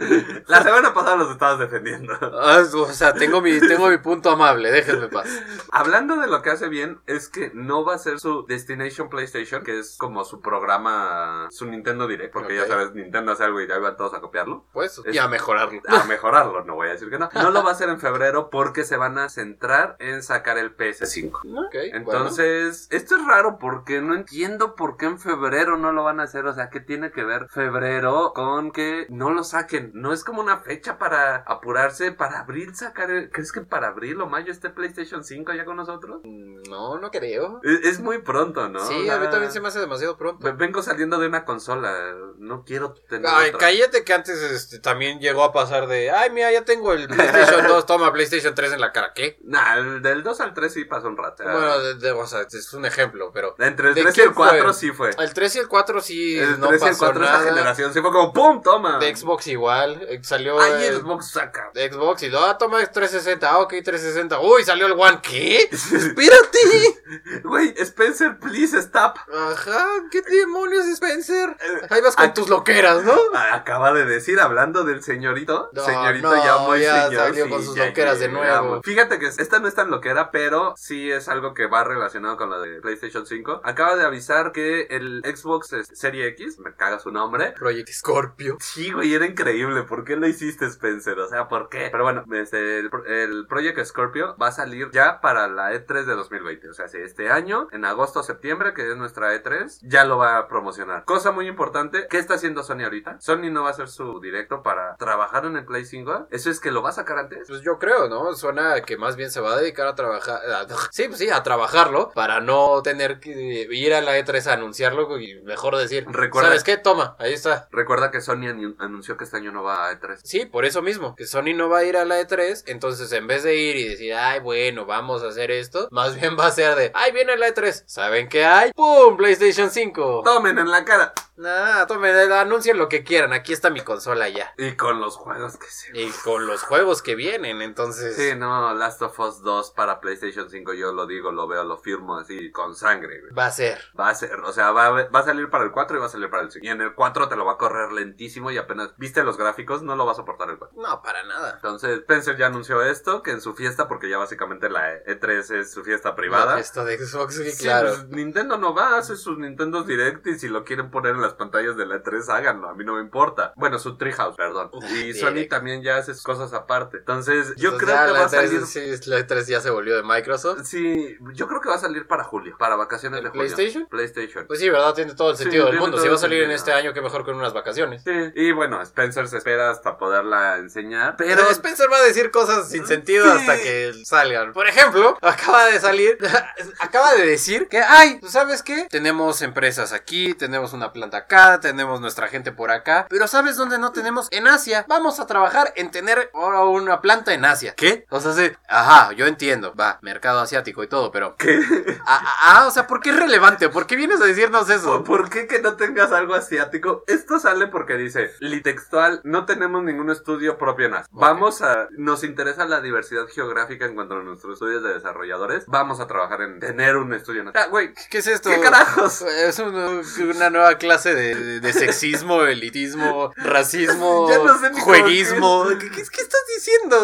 La semana pasada los estabas defendiendo. Ah, o sea, tengo mi, tengo mi punto amable, déjenme paz. Hablando de lo que hace bien, es que no va a ser su Destination PlayStation, que es como su programa, su Nintendo Direct, porque ya sabes, Nintendo hace algo y ya van todos a copiarlo. Pues, Es- y a mejorarlo. A mejorarlo, no voy a decir que no. No lo va a hacer en febrero porque se van a centrar en sacar el PS5. Ok, Entonces, esto es raro porque no entiendo por qué en febrero no lo van a hacer. O sea, ¿qué tiene que ver febrero con que no lo saquen? No es como una fecha para apurarse para abril sacar el... ¿Crees que para abril o mayo esté PlayStation 5 ya con nosotros? No, no creo. Es, es muy pronto, ¿no? Sí, a mí también se me hace demasiado pronto. ve- Vengo saliendo de una consola. No quiero tener Ay, otra. cállate que antes este, también llegó a pasar de, ay, mira, ya tengo el PlayStation 2, toma PlayStation 3 en la cara. ¿Qué? Nah, el del 2 al 3 sí pasó un rato. Bueno, de- de- o sea, es un ejemplo, pero Entre el ¿de 3 y el quién fue? 4 sí fue. el 3 y el 4 sí El no 3 y el pasó 4 esa nada. generación sí fue como ¡pum! Toma. De Xbox igual, eh, salió Ay, el Xbox saca. de Xbox y ah, toma 360, ah, ok, 360. Uy, salió el One, ¿qué? Espérate. Güey, Spencer, please stop. Ajá, ¿qué demonios, Spencer? Ahí vas con tus loqueras, ¿no? Acaba de decir, hablando del señorito. No, señorito, no, ya muy ya señor. salió sí, con sus ya loqueras de nuevo. Fíjate que esta no es tan loquera, pero sí es algo que va relacionado con la de PlayStation 5. Acaba de avisar que el Xbox Serie X, me caga su nombre. Project Scorpio. Sí, güey, era increíble. ¿Por qué lo hiciste, Spencer? O sea, ¿por qué? Pero bueno, este, el, el Project Scorpio va a salir ya para la E3 de 2020. O sea, si este año, en agosto o septiembre, que es nuestra E3, ya lo va a promocionar. Cosa muy importante, ¿qué está haciendo Sony ahorita? Sony no va a hacer su directo para trabajar en el Play 5. Eso es que lo va a sacar antes. Pues yo creo, ¿no? Suena que más bien se va a dedicar a trabajar. a- sí, pues sí, a trabajarlo para no tener que ir a la E3 a anunciarlo y mejor decir, Recuerda- ¿sabes qué? Toma, ahí está. Recuerda que Sony anu- anunció que este año no va a E3. Sí, por eso mismo, que Sony no va a ir a la E3, entonces en vez de ir y decir, ay, bueno, vamos a hacer esto, más bien va a ser de, ay, viene la E3, ¿saben qué hay? ¡Pum! PlayStation 5. Tomen en la cara. Nah, tomen, anuncien lo que quieran, aquí está mi consola ya. Y con los juegos que se... Y con los juegos que vienen, entonces... Sí, no, Last of Us 2 para PlayStation 5, yo lo digo, lo veo, lo firmo así con sangre, güey. Va a ser. Va a ser, o sea, va a, va a salir para el 4 y va a salir para el 5. Y en el 4 te lo va a correr lentísimo y apenas viste los gráficos, no lo va a soportar el 4. No, para nada. Entonces, Spencer ya anunció esto, que en su fiesta, porque ya básicamente la E3 es su fiesta privada. Esto de Xbox, sí, Sí, claro. pues, Nintendo no va, hace sus Nintendo Direct y si lo quieren poner en las pantallas de la E3, háganlo, a mí no me importa. Bueno, su Treehouse, perdón. Y Sony también ya hace sus cosas aparte. Entonces, yo Entonces, creo que va a E3 salir... sí, la E3 ya se volvió de Microsoft. Sí, yo creo que va a salir para julio, para vacaciones ¿El de julio. PlayStation? PlayStation. Pues sí, ¿verdad? Tiene todo el Sí, sentido del mundo. Si va a salir en este año, que mejor con unas vacaciones. Sí, y bueno, Spencer se espera hasta poderla enseñar. Pero Pero Spencer va a decir cosas sin sentido Sí. hasta que salgan. Por ejemplo, acaba de salir, acaba de decir que, ay, ¿tú ¿sabes qué? Tenemos empresas aquí, tenemos una planta acá, tenemos nuestra gente por acá, pero ¿sabes dónde no tenemos? En Asia. Vamos a trabajar en tener ahora una planta en Asia. ¿Qué? O sea, sí, ajá, yo entiendo, va, mercado asiático y todo, pero... ¿qué? Ah, ah, o sea, ¿por qué es relevante? ¿Por qué vienes a decirnos ¿Por, eso? por qué que no tengas algo asiático? Esto sale porque dice, litextual, no tenemos ningún estudio propio en Asia. Vamos a, nos interesa la diversidad geográfica en cuanto a nuestros estudios de desarrolladores. Vamos a trabajar en tener un estudio en Asia. Ah, güey, ¿Qué es esto? ¿qué carajos? Es un- una nueva clase de, de sexismo, elitismo, racismo, Ya no sé ni cómo jueguismo. ¿Qué, qué- qué estás diciendo?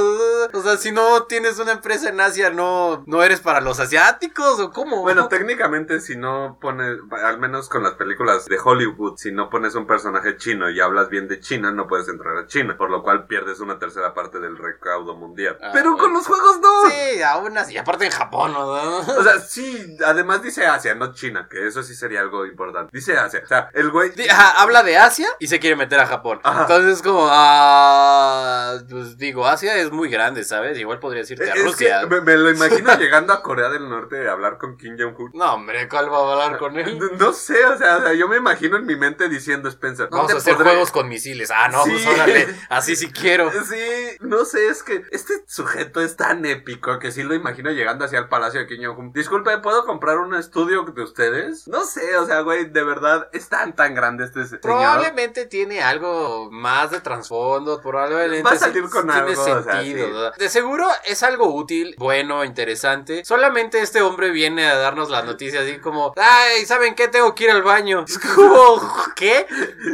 O sea, si no tienes una empresa en Asia, ¿no, no eres para los asiáticos o cómo? Bueno, técnicamente si no pones, al menos con las películas de Hollywood, si no pones un personaje chino y hablas bien de China, no puedes entrar a China, por lo cual pierdes una tercera parte del recaudo mundial. Ah, Pero bueno. con los juegos no. Sí, aún así. Aparte en Japón, ¿no? O sea, sí, además dice Asia, no China, que eso sí sería algo importante. Dice Asia, o sea, el güey... Di- habla de Asia y se quiere meter a Japón. Ajá. Entonces es como, ah, pues digo, Asia es muy grande, ¿sabes? Igual podrías irte a Es Rusia. me, me lo imagino llegando a Corea del Norte a hablar con Kim Jong-un. No, hombre, ¿cuál va a hablar con él? No sé, o sea, o sea, yo me imagino en mi mente diciendo Spencer. Vamos ¿dónde a hacer podré- juegos con misiles. Ah, no, Sí. pues órale, así sí quiero. Sí, no sé, es que este sujeto es tan épico que sí lo imagino llegando hacia el palacio de Kim Jong-un. Disculpe, ¿puedo comprar un estudio de ustedes? No sé, o sea, güey, de verdad, es tan, tan grande este señor. Probablemente tiene algo más de trasfondo, probablemente Va a salir con tiene algo, o sea, sentido. De seguro es algo útil, bueno, interesante. Solamente este hombre viene a darnos la noticia así como, ay, ¿saben qué? Tengo que ir al baño. Es como, ¿qué?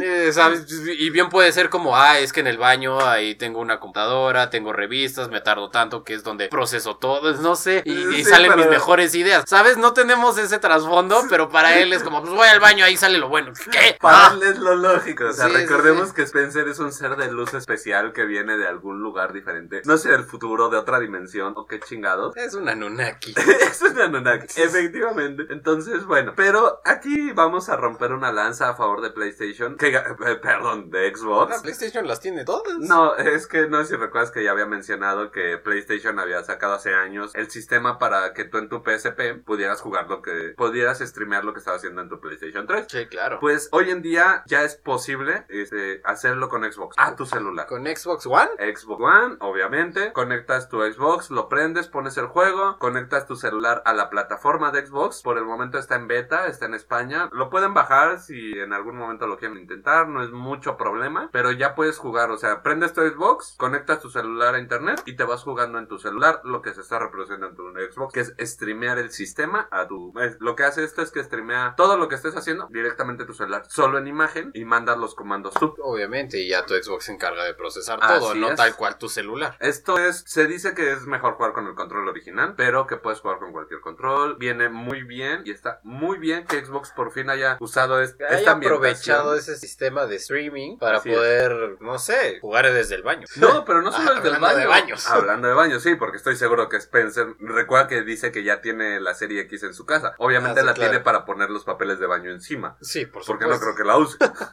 Eh, ¿sabes? Y bien puede ser como, ah, es que en el baño ahí tengo una computadora, tengo revistas, me tardo tanto que es donde proceso todo, no sé, y, y Sí, salen mis mejores ideas. ¿Sabes? No tenemos ese trasfondo, pero para él es como, pues voy al baño, ahí sale lo bueno. ¿Qué? Para Ah. es lo lógico. O sea, Sí, recordemos sí. que Spencer es un ser de luz especial que viene de algún lugar diferente. No sé, del futuro, de otra dimensión, o qué chingados. Es una Nunaki. es una Anunnaki, efectivamente. Entonces, bueno, pero aquí vamos a romper una lanza a favor de PlayStation, que, eh, perdón, de La Xbox. PlayStation las tiene todas. No, es que no sé si recuerdas que ya había mencionado que PlayStation había sacado hace años el sistema para que tú en tu PSP pudieras jugar lo que, pudieras streamear lo que estaba haciendo en tu PlayStation 3. Sí, claro. Pues hoy en día ya es posible este, hacerlo con Xbox a tu celular. Con Xbox One. Xbox One, obviamente. Conectas tu Xbox, lo prendes, pones el juego, conectas tu celular a la plataforma de Xbox. Por el momento está en beta, está en España. Lo pueden bajar si en algún momento lo quieren intentar, no es mucho problema, pero ya puedes jugar. O sea, prendes tu Xbox, conectas tu celular a internet y te vas jugando en tu celular lo que se está reproduciendo en tu Xbox, que es streamear el sistema a tu. lo que hace esto es que streamea todo lo que estés haciendo directamente a tu celular, solo en imagen y mandas los comandos tú. Obviamente, y ya tu Xbox se encarga de procesar Así todo, no es. tal cual tu celular. Esto es, se dice que es mejor jugar con el control original, pero que puedes jugar con cualquier control. Viene muy bien y está muy bien que Xbox por fin haya usado es- Que haya esta aprovechado ese sistema de streaming para Así es. poder, no sé, jugar desde el baño. No, pero no solo Ah, el baño. de baños. Hablando de baños, sí, porque estoy seguro que Spencer recuerda que dice que ya tiene la serie X en su casa. Obviamente Ah, sí, la claro. tiene para poner los papeles de baño encima. Sí, por Porque supuesto. no creo que la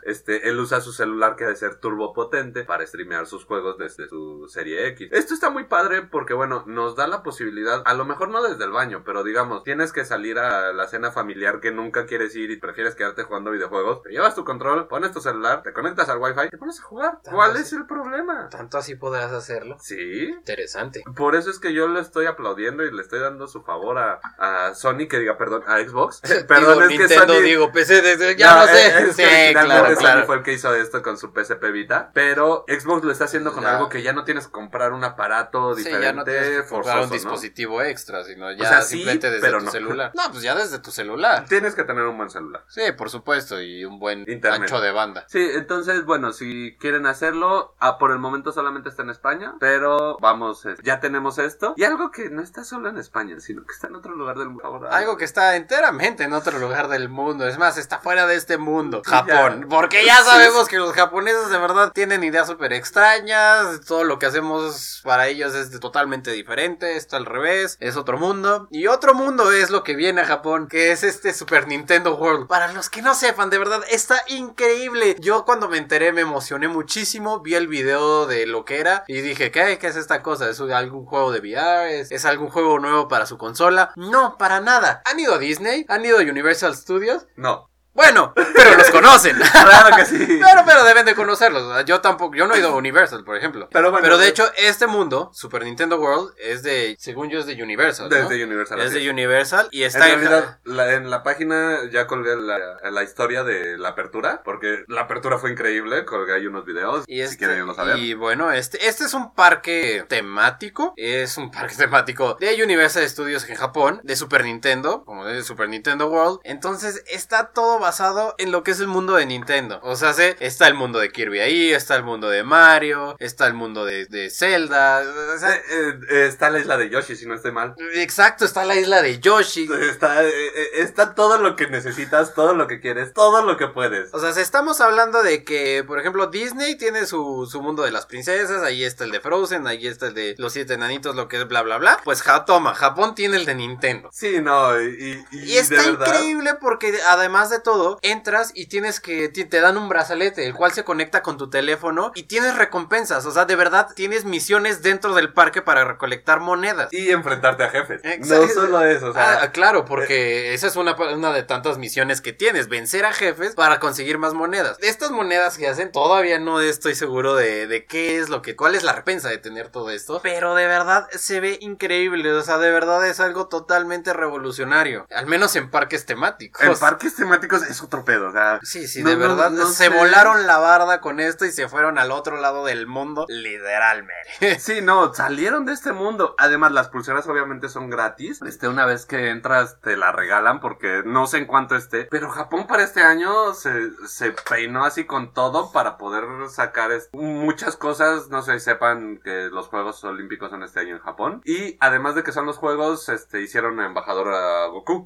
Este, él usa su celular que ha de ser turbo potente para streamear sus juegos desde su serie X. Esto está muy padre porque, bueno, nos da la posibilidad, a lo mejor no desde el baño, pero digamos, tienes que salir a la cena familiar que nunca quieres ir y prefieres quedarte jugando videojuegos. Te llevas tu control, pones tu celular, te conectas al wifi, te pones a jugar. ¿Cuál así. es el problema? Tanto así podrás hacerlo. Sí, Interesante. por eso es que yo le estoy aplaudiendo y le estoy dando su favor a, a Sony, que diga, perdón, a Xbox. perdón, digo, es que Nintendo, Sony... digo, PC, ya no, sé. es sí, que originalmente claro, claro. fue el que hizo esto con su PSP Vita, pero Xbox lo está haciendo con Ya. algo que ya no tienes que comprar un aparato Sí, diferente, ya no tienes que comprar forzoso, un ¿no? dispositivo extra, sino ya sea, sí, simplemente desde pero tu no. celular. No, pues ya desde tu celular. Tienes que tener un buen celular. Sí, por supuesto, y un buen Internet. ancho de banda. Sí, entonces, bueno, si quieren hacerlo, ah, por el momento solamente está en España, pero vamos, eh, ya tenemos esto. Y algo que no está solo en España, sino que está en otro lugar del mundo. Algo que está enteramente en otro lugar del mundo. Es más, está fuera de este mundo. Sí, Japón. Porque ya sabemos que los japoneses de verdad tienen ideas súper extrañas. Todo lo que hacemos para ellos es totalmente diferente. Esto al revés. Es otro mundo. Y otro mundo es lo que viene a Japón. Que es este Super Nintendo World. Para los que no sepan, de verdad, está increíble. Yo cuando me enteré me emocioné muchísimo. Vi el video de lo que era. Y dije, ¿qué? ¿Qué es esta cosa? ¿Es algún juego de VR? ¿Es, es algún juego nuevo para su consola? No, para nada. ¿Han ido a Disney? ¿Han ido a Universal Studios? No, Bueno, pero los conocen. claro que sí. Pero, pero deben de conocerlos. Yo tampoco, yo no he ido a Universal, por ejemplo. Pero bueno, Pero de hecho, este mundo, Super Nintendo World, es de, según yo, es de Universal. ¿no? desde Universal. Es de Universal y En está en, realidad, la- en la página ya colgué la, la historia de la apertura, porque la apertura fue increíble, colgué ahí unos videos, Y, si este, quieren irlos a ver. y bueno, este, este es un parque temático. Es un parque temático de Universal Studios en Japón, de Super Nintendo, como de Super Nintendo World. Entonces está todo basado en lo que es el mundo de Nintendo. O sea, se- está el mundo de Kirby ahí, está el mundo de Mario, está el mundo de, de Zelda. o sea, Eh, eh, eh, está la isla de Yoshi, si no estoy mal. exacto, está la isla de Yoshi. Está, eh, está todo lo que necesitas, todo lo que quieres, todo lo que puedes. O sea, si estamos hablando de que, por ejemplo, Disney tiene su, su mundo de las princesas, ahí está el de Frozen, ahí está el de los siete enanitos, lo que es bla, bla, bla. Pues ja, toma, Japón tiene el de Nintendo. Sí, no, y, y, Y está de verdad, increíble porque además de todo, entras y tienes que, te dan un brazalete, el cual se conecta con tu teléfono y tienes recompensas. O sea, de verdad tienes misiones dentro del parque para recolectar monedas. Y enfrentarte a jefes. Exacto. No solo eso, o sea, Ah, claro, porque esa es una, una de tantas misiones que tienes, vencer a jefes para conseguir más monedas. Estas monedas que hacen, todavía no estoy seguro de, de qué es lo que, cuál es la recompensa de tener todo esto, pero de verdad se ve increíble, o sea, de verdad es algo totalmente revolucionario, al menos en parques temáticos. en parques temáticos es otro pedo, o sea, Sí, sí, No, de verdad no se sé. volaron la barda con esto y se fueron al otro lado del mundo, literalmente. Sí, no, salieron de este mundo. Además, las pulseras obviamente son gratis. Este, una vez que entras, te la regalan porque no sé en cuánto esté. Pero Japón para este año se, se peinó así con todo para poder sacar muchas cosas. No sé si sepan que los Juegos Olímpicos son este año en Japón. Y además de que son los Juegos, este, hicieron embajador a Goku.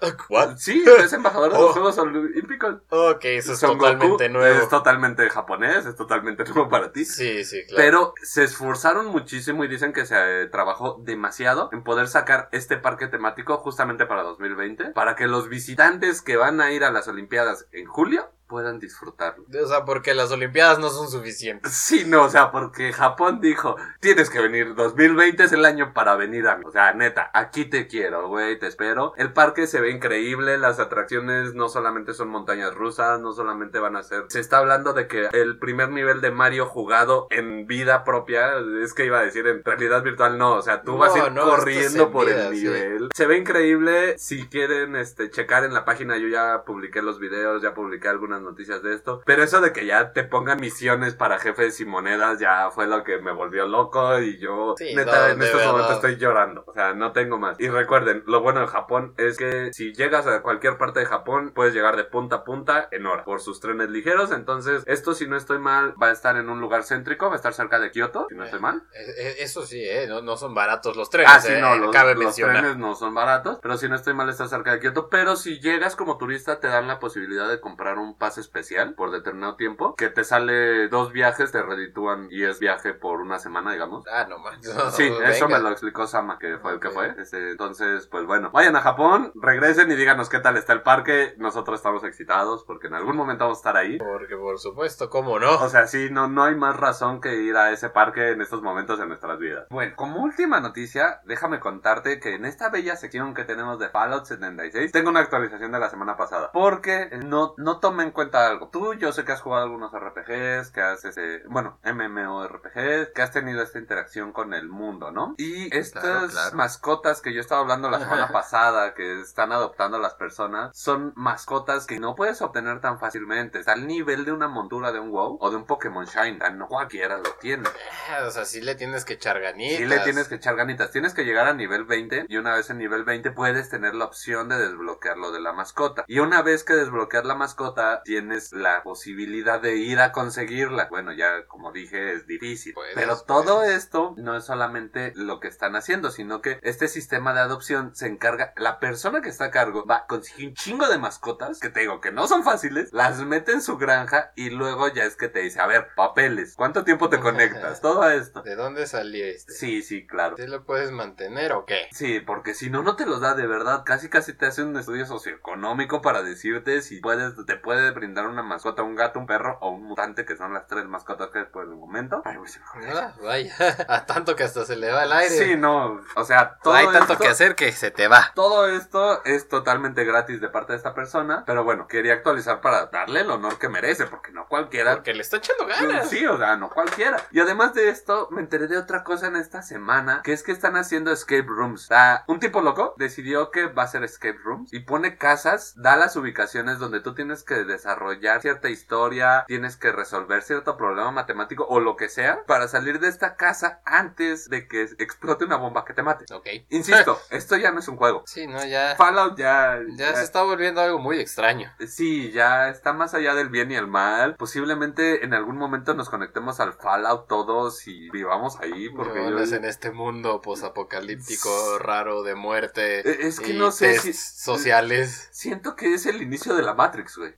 Sí, es embajador de los Oh. Juegos Olímpicos. Olímpicos. Ok, eso es Son totalmente Goku, nuevo. Es totalmente japonés, es totalmente nuevo para ti. Sí, sí, claro. Pero se esforzaron muchísimo y dicen que se eh, trabajó demasiado en poder sacar este parque temático justamente para 2020, para que los visitantes que van a ir a las Olimpiadas en julio puedan disfrutarlo. O sea, porque las Olimpiadas no son suficientes. Sí, no, o sea, porque Japón dijo, tienes que venir, 2020 es el año para venir a mí. O sea, neta, aquí te quiero, güey, te espero. El parque se ve increíble, las atracciones no solamente son montañas rusas, no solamente van a ser... Se está hablando de que el primer nivel de Mario jugado en vida propia, es que iba a decir en realidad virtual, no, o sea, tú No, vas a ir no, corriendo en por vida, el sí. nivel. Se ve increíble, si quieren este checar en la página, yo ya publiqué los videos, ya publiqué algunas noticias de esto, pero eso de que ya te pongan misiones para jefes y monedas ya fue lo que me volvió loco y yo Sí, neta no, en estos verdad. momentos estoy llorando, o sea, no tengo más. Y recuerden, lo bueno de Japón es que si llegas a cualquier parte de Japón puedes llegar de punta a punta en hora por sus trenes ligeros, entonces esto si no estoy mal va a estar en un lugar céntrico, va a estar cerca de Kioto, si no estoy mal. Eh, eh, Eso sí, ¿eh? No, no son baratos los trenes. Ah, sí, eh, no, los, Cabe los trenes no son baratos, pero si no estoy mal está cerca de Kioto. Pero si llegas como turista te dan la posibilidad de comprar un pase especial por determinado tiempo, que te sale dos viajes, te reditúan y es viaje por una semana, digamos. Ah, no manches. Sí, eso me lo explicó Sama, que fue el que fue. Este, entonces, pues bueno, vayan a Japón, regresen y díganos qué tal está el parque. Nosotros estamos excitados porque en algún momento vamos a estar ahí. Porque por supuesto, ¿cómo no? O sea, sí, no, no hay más razón que ir a ese parque en estos momentos en nuestras vidas. Bueno, como última noticia, déjame contarte que en esta bella sección que tenemos de Fallout 76, tengo una actualización de la semana pasada. Porque no, no tomé en cuenta algo. Tú, yo sé que has jugado algunos RPGs, que has, ese, bueno, MMORPGs, que has tenido esta interacción con el mundo, ¿no? Y estas Claro, claro. mascotas que yo estaba hablando la semana pasada, que están adoptando las personas, son mascotas que no puedes obtener tan fácilmente. Está al nivel de una montura de un WoW o de un Pokémon Shine. tan No cualquiera lo tiene. Ah, O sea, sí le tienes que echar ganitas. Sí le tienes que echar ganitas. Tienes que llegar a nivel 20 y una vez en nivel 20 puedes tener la opción de desbloquear lo de la mascota. Y una vez que desbloqueas la mascota tienes la posibilidad de ir a conseguirla. Bueno, ya como dije es difícil. Puedes, Pero todo puedes. esto no es solamente lo que están haciendo, sino que este sistema de adopción se encarga, la persona que está a cargo va a conseguir un chingo de mascotas, que te digo que no son fáciles, las mete en su granja y luego ya es que te dice, a ver, papeles, ¿cuánto tiempo te conectas? Todo esto. ¿De dónde salió este? Sí, sí, claro. ¿Sí lo puedes mantener o qué? Sí, porque si no, no te los da de verdad. Casi, casi te hace un estudio socioeconómico para decirte si puedes, te puede brindar una mascota, un gato, un perro o un mutante, que son las tres mascotas que hay por el momento. Ay, güey, se me ocurrió. Ah, vaya, a tanto que hasta se le va el aire. Sí, no, o sea, todo Hay tanto esto- que hacer que se te va. Todo esto es totalmente gratis de parte de esta persona, pero bueno, quería actualizar para darle el honor que merece, porque no cualquiera Porque le está echando ganas. Sí, o sea, no cualquiera. Y además de esto, me enteré de otra cosa en esta semana, que es que están haciendo escape rooms. O sea, un tipo loco decidió que va a hacer escape rooms y pone casas, da las ubicaciones donde tú tienes que desarrollar cierta historia, tienes que resolver cierto problema matemático o lo que sea para salir de esta casa antes de que explote una bomba que te mate. Ok. Insisto, esto ya no es un juego. Sí, no, ya. Fallout ya, Ya se está volviendo algo muy extraño. Sí, ya está más allá del bien y el mal. Posiblemente en algún momento nos conectemos al Fallout todos y vivamos ahí. Porque yo- en este mundo posapocalíptico raro de muerte. Eh, es que y no sé si- sociales. siento que es el inicio de la Matrix, güey.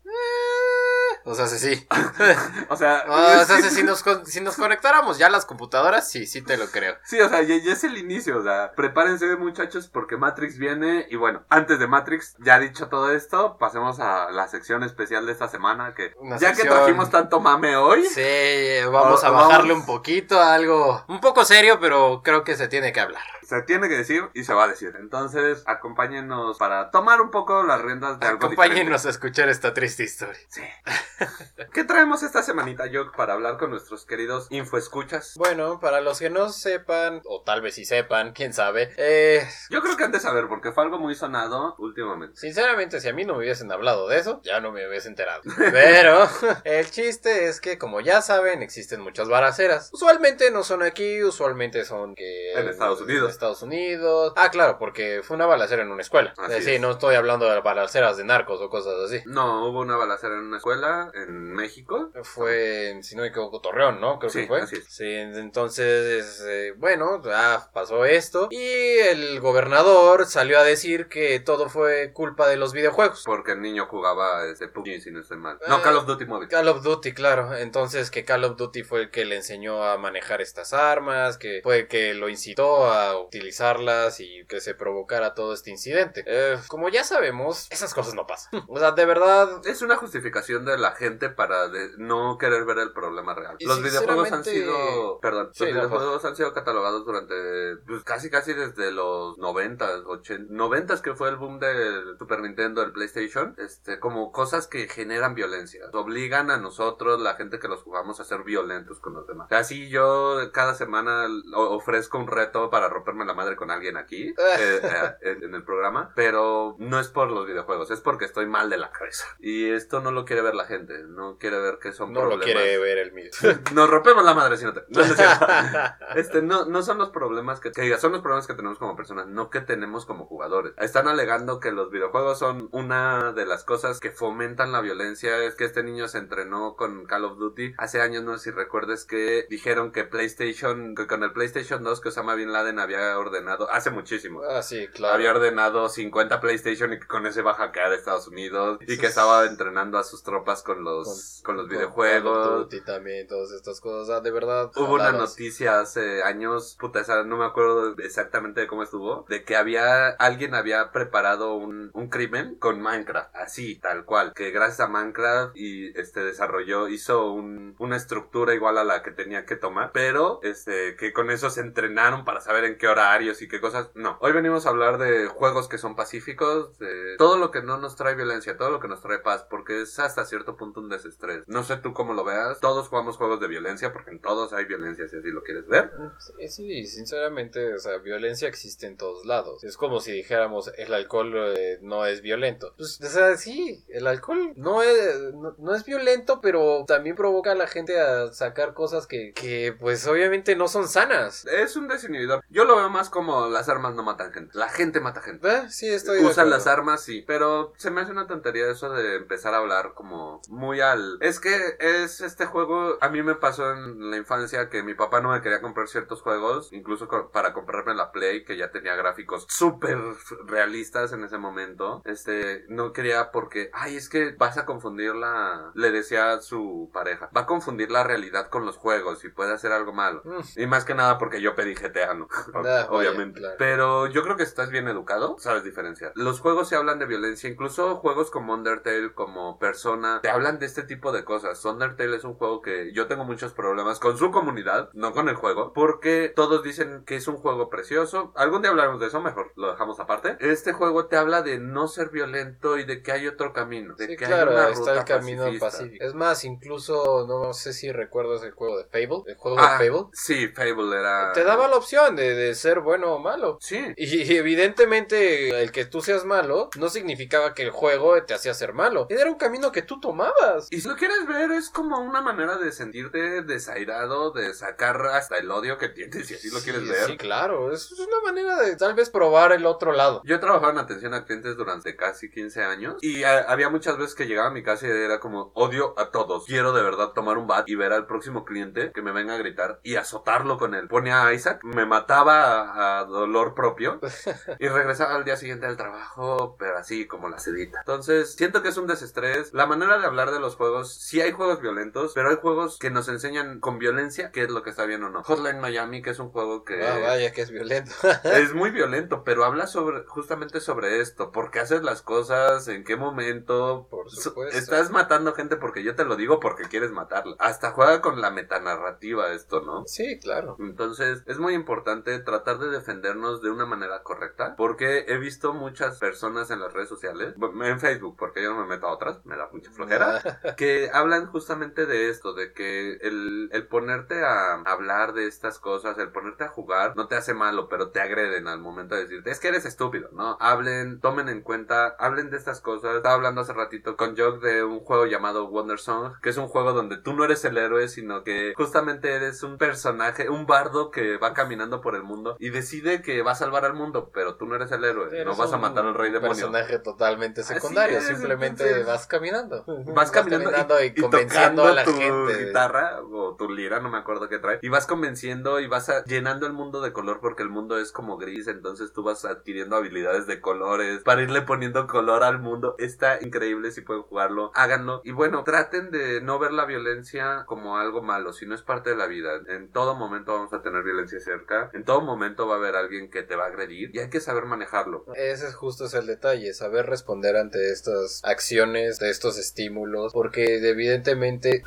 O sea, sí. O sea, Ah, o sea, si nos, si nos conectáramos ya a las computadoras, sí, sí te lo creo. sí, o sea, ya, ya es el inicio. O sea, prepárense, muchachos, porque Matrix viene. Y bueno, antes de Matrix, ya dicho todo esto, pasemos a la sección especial de esta semana. Que Una ya sección- que trajimos tanto mame hoy, Sí, vamos a bajarle vamos- un poquito a algo un poco serio, pero creo que se tiene que hablar. Se tiene que decir y se va a decir. Entonces, acompáñenos para tomar un poco las riendas de algo Acompáñenos a escuchar esta triste historia. Sí. ¿Qué traemos esta semanita, Jock, para hablar con nuestros queridos infoescuchas? Bueno, para los que no sepan, o tal vez sí sepan, quién sabe, eh, Yo creo que han de saber, porque fue algo muy sonado últimamente. Sinceramente, si a mí no me hubiesen hablado de eso, ya no me hubiese enterado. Pero el chiste es que, como ya saben, existen muchas balaceras. Usualmente no son aquí, usualmente son que En Estados Unidos. Estados Unidos. Ah, claro, porque fue una balacera en una escuela. Así Eh, sí, es. no estoy hablando de balaceras de narcos o cosas así. No, hubo una balacera en una escuela en México. Fue, si no me equivoco, Torreón, ¿no? Creo Sí, que fue. así es. Sí, entonces, eh, bueno, ah, pasó esto. Y el gobernador salió a decir que todo fue culpa de los videojuegos. Porque el niño jugaba este PUBG, si no estoy mal. No, Eh, Call of Duty Mobile. Call of Duty, claro. Entonces que Call of Duty fue el que le enseñó a manejar estas armas, que fue el que lo incitó a utilizarlas y que se provocara todo este incidente. Eh, como ya sabemos, esas cosas no pasan. o sea, de verdad... Es una justificación de la gente para no querer ver el problema real. Los videojuegos han sido, perdón, Sí, los videojuegos han sido catalogados durante pues, casi casi desde los 90, 80, 90 que fue el boom del Super Nintendo, del PlayStation, este como cosas que generan violencia, obligan a nosotros, la gente que los jugamos a ser violentos con los demás. Así yo cada semana o- ofrezco un reto para romperme la madre con alguien aquí eh, eh, en el programa, pero no es por los videojuegos, es porque estoy mal de la cabeza. Y esto no lo quiere ver la gente, no quiere ver que son No lo problemas. quiere ver el mío. Nos rompemos la madre si no te... No, no. Este, no, no son los problemas que, que diga, son los problemas que tenemos como personas, no que tenemos como jugadores. Están alegando que los videojuegos son una de las cosas que fomentan la violencia. Es que este niño se entrenó con Call of Duty. Hace años, no sé si recuerdes que dijeron que PlayStation, que con el PlayStation 2 que Osama Bin Laden había ordenado, hace muchísimo. ah, sí, claro. Había ordenado 50 PlayStation y que con ese va a hackear Estados Unidos y que estaba entrenando a sus tropas con los, con, los Call of videojuegos. Duty también, todas estas cosas. O sea, de verdad. Hubo una noticia hace años, puta, esa no me acuerdo exactamente de cómo estuvo, de que había, alguien había preparado un, un crimen con Minecraft, así, tal cual, que gracias a Minecraft y este desarrolló, hizo un, una estructura igual a la que tenía que tomar, pero este, que con eso se entrenaron para saber en qué horarios y qué cosas, no. Hoy venimos a hablar de juegos que son pacíficos, de todo lo que no nos trae violencia, todo lo que nos trae paz, porque es hasta cierto punto un desestrés. No sé tú cómo lo veas, todos jugamos juegos de violencia, porque en todos hay violencia, si así lo quieres ver. Sí, sí, sinceramente, o sea, violencia existe en todos lados. Es como si dijéramos el alcohol eh, no es violento. Pues, o sea, sí, el alcohol no es, no, no es violento, pero también provoca a la gente a sacar cosas que, que, pues, obviamente no son sanas. Es un desinhibidor. Yo lo veo más como las armas no matan gente. La gente mata gente. Eh, Sí, estoy Usan las armas, sí. Pero se me hace una tontería eso de empezar a hablar como muy al... Es que es este juego... A mí me pasó en la infancia que mi papá no me quería comprar ciertos juegos. Incluso para comprarme la Play, que ya tenía gráficos súper realistas en ese momento. Este, no quería porque... Ay, es que vas a confundir la... Le decía a su pareja. Va a confundir la realidad con los juegos y puede hacer algo malo. Mm. Y más que nada porque yo pedí GTA, ¿no? Ah, Obviamente. claro. Pero yo creo que si estás bien educado, sabes diferenciar. Los juegos se hablan de violencia, incluso juegos como Undertale, como Persona, te hablan de este tipo de cosas. Undertale es un juego que yo tengo muchos problemas con su comunidad, no con el juego, porque todos dicen que es un juego precioso. Algún día hablaremos de eso, mejor lo dejamos aparte. Este juego te habla de no ser violento y de que hay otro camino. De Sí, que claro, hay una está ruta el camino pacifista. pacífico. Es más, incluso, no sé si recuerdas el juego de Fable. El juego Ah, de Fable. Sí, Fable era... Te daba la opción de, de ser bueno o malo. Sí. Y evidentemente el que tú seas malo no significaba que el juego te hacía ser malo. Era un camino que tú tomabas. Y si lo quieres ver, es como una manera de sentirte desairado, de sacar hasta el odio que tienes, si así lo quieres Sí, ver. Sí, claro. Es una manera de tal vez probar el otro lado. Yo he trabajado en atención a clientes durante casi 15 años y a- había muchas veces que llegaba a mi casa y era como odio a todos. Quiero de verdad tomar un bat y ver al próximo cliente que me venga a gritar y azotarlo con él. Ponía a Isaac, me mataba a, a dolor propio y regresaba al día siguiente al trabajo, pero así como la sedita. Entonces, siento que es un desestrés. La manera de hablar de los juegos, sí hay juegos violentos, pero hay juegos que nos enseñan con violencia qué es lo que está bien o no. Hotline Miami, que es un juego que Ah, vaya que es violento. es muy violento, pero habla sobre justamente sobre esto, por qué haces las cosas, en qué momento. Por Su- supuesto. Estás matando gente porque yo te lo digo porque quieres matarla. Hasta juega con la metanarrativa esto, ¿no? sí, claro. Entonces es muy importante tratar de defendernos de una manera correcta porque he visto muchas personas en las redes sociales, en Facebook, porque yo no me meto a otras, me da mucha flojera, Ah, que hablan justamente de esto, de que el, el ponerte a hablar de estas cosas, el ponerte a jugar, no te hace malo, pero te agreden al momento de decirte, es que eres estúpido, ¿no? Hablen, tomen en cuenta, hablen de estas cosas. Estaba hablando hace ratito con Jock de un juego llamado Wonder Song, que es un juego donde tú no eres el héroe, sino que justamente eres un personaje, un bardo que va caminando por el mundo y decide que va a salvar al mundo, pero tú no eres el héroe, no vas a matar al rey demonio. personaje totalmente secundario. es, Simplemente entonces- vas caminando. vas caminando, caminando y, y convenciendo tocando a la tu gente. guitarra o tu lira, no me acuerdo qué trae, y vas convenciendo y vas a- llenando el mundo de color porque el mundo es como gris, entonces tú vas adquiriendo habilidades de colores para irle poniendo color al mundo. Está increíble si pueden jugarlo, háganlo y bueno, traten de no ver la violencia como algo malo, si no es parte de la vida. En todo momento vamos a tener violencia cerca, en todo momento va a haber alguien que te va a agredir y hay que saber manejarlo. Ese es justo es el detalle, saber responder ante estas acciones, de estos estímulos, porque evidentemente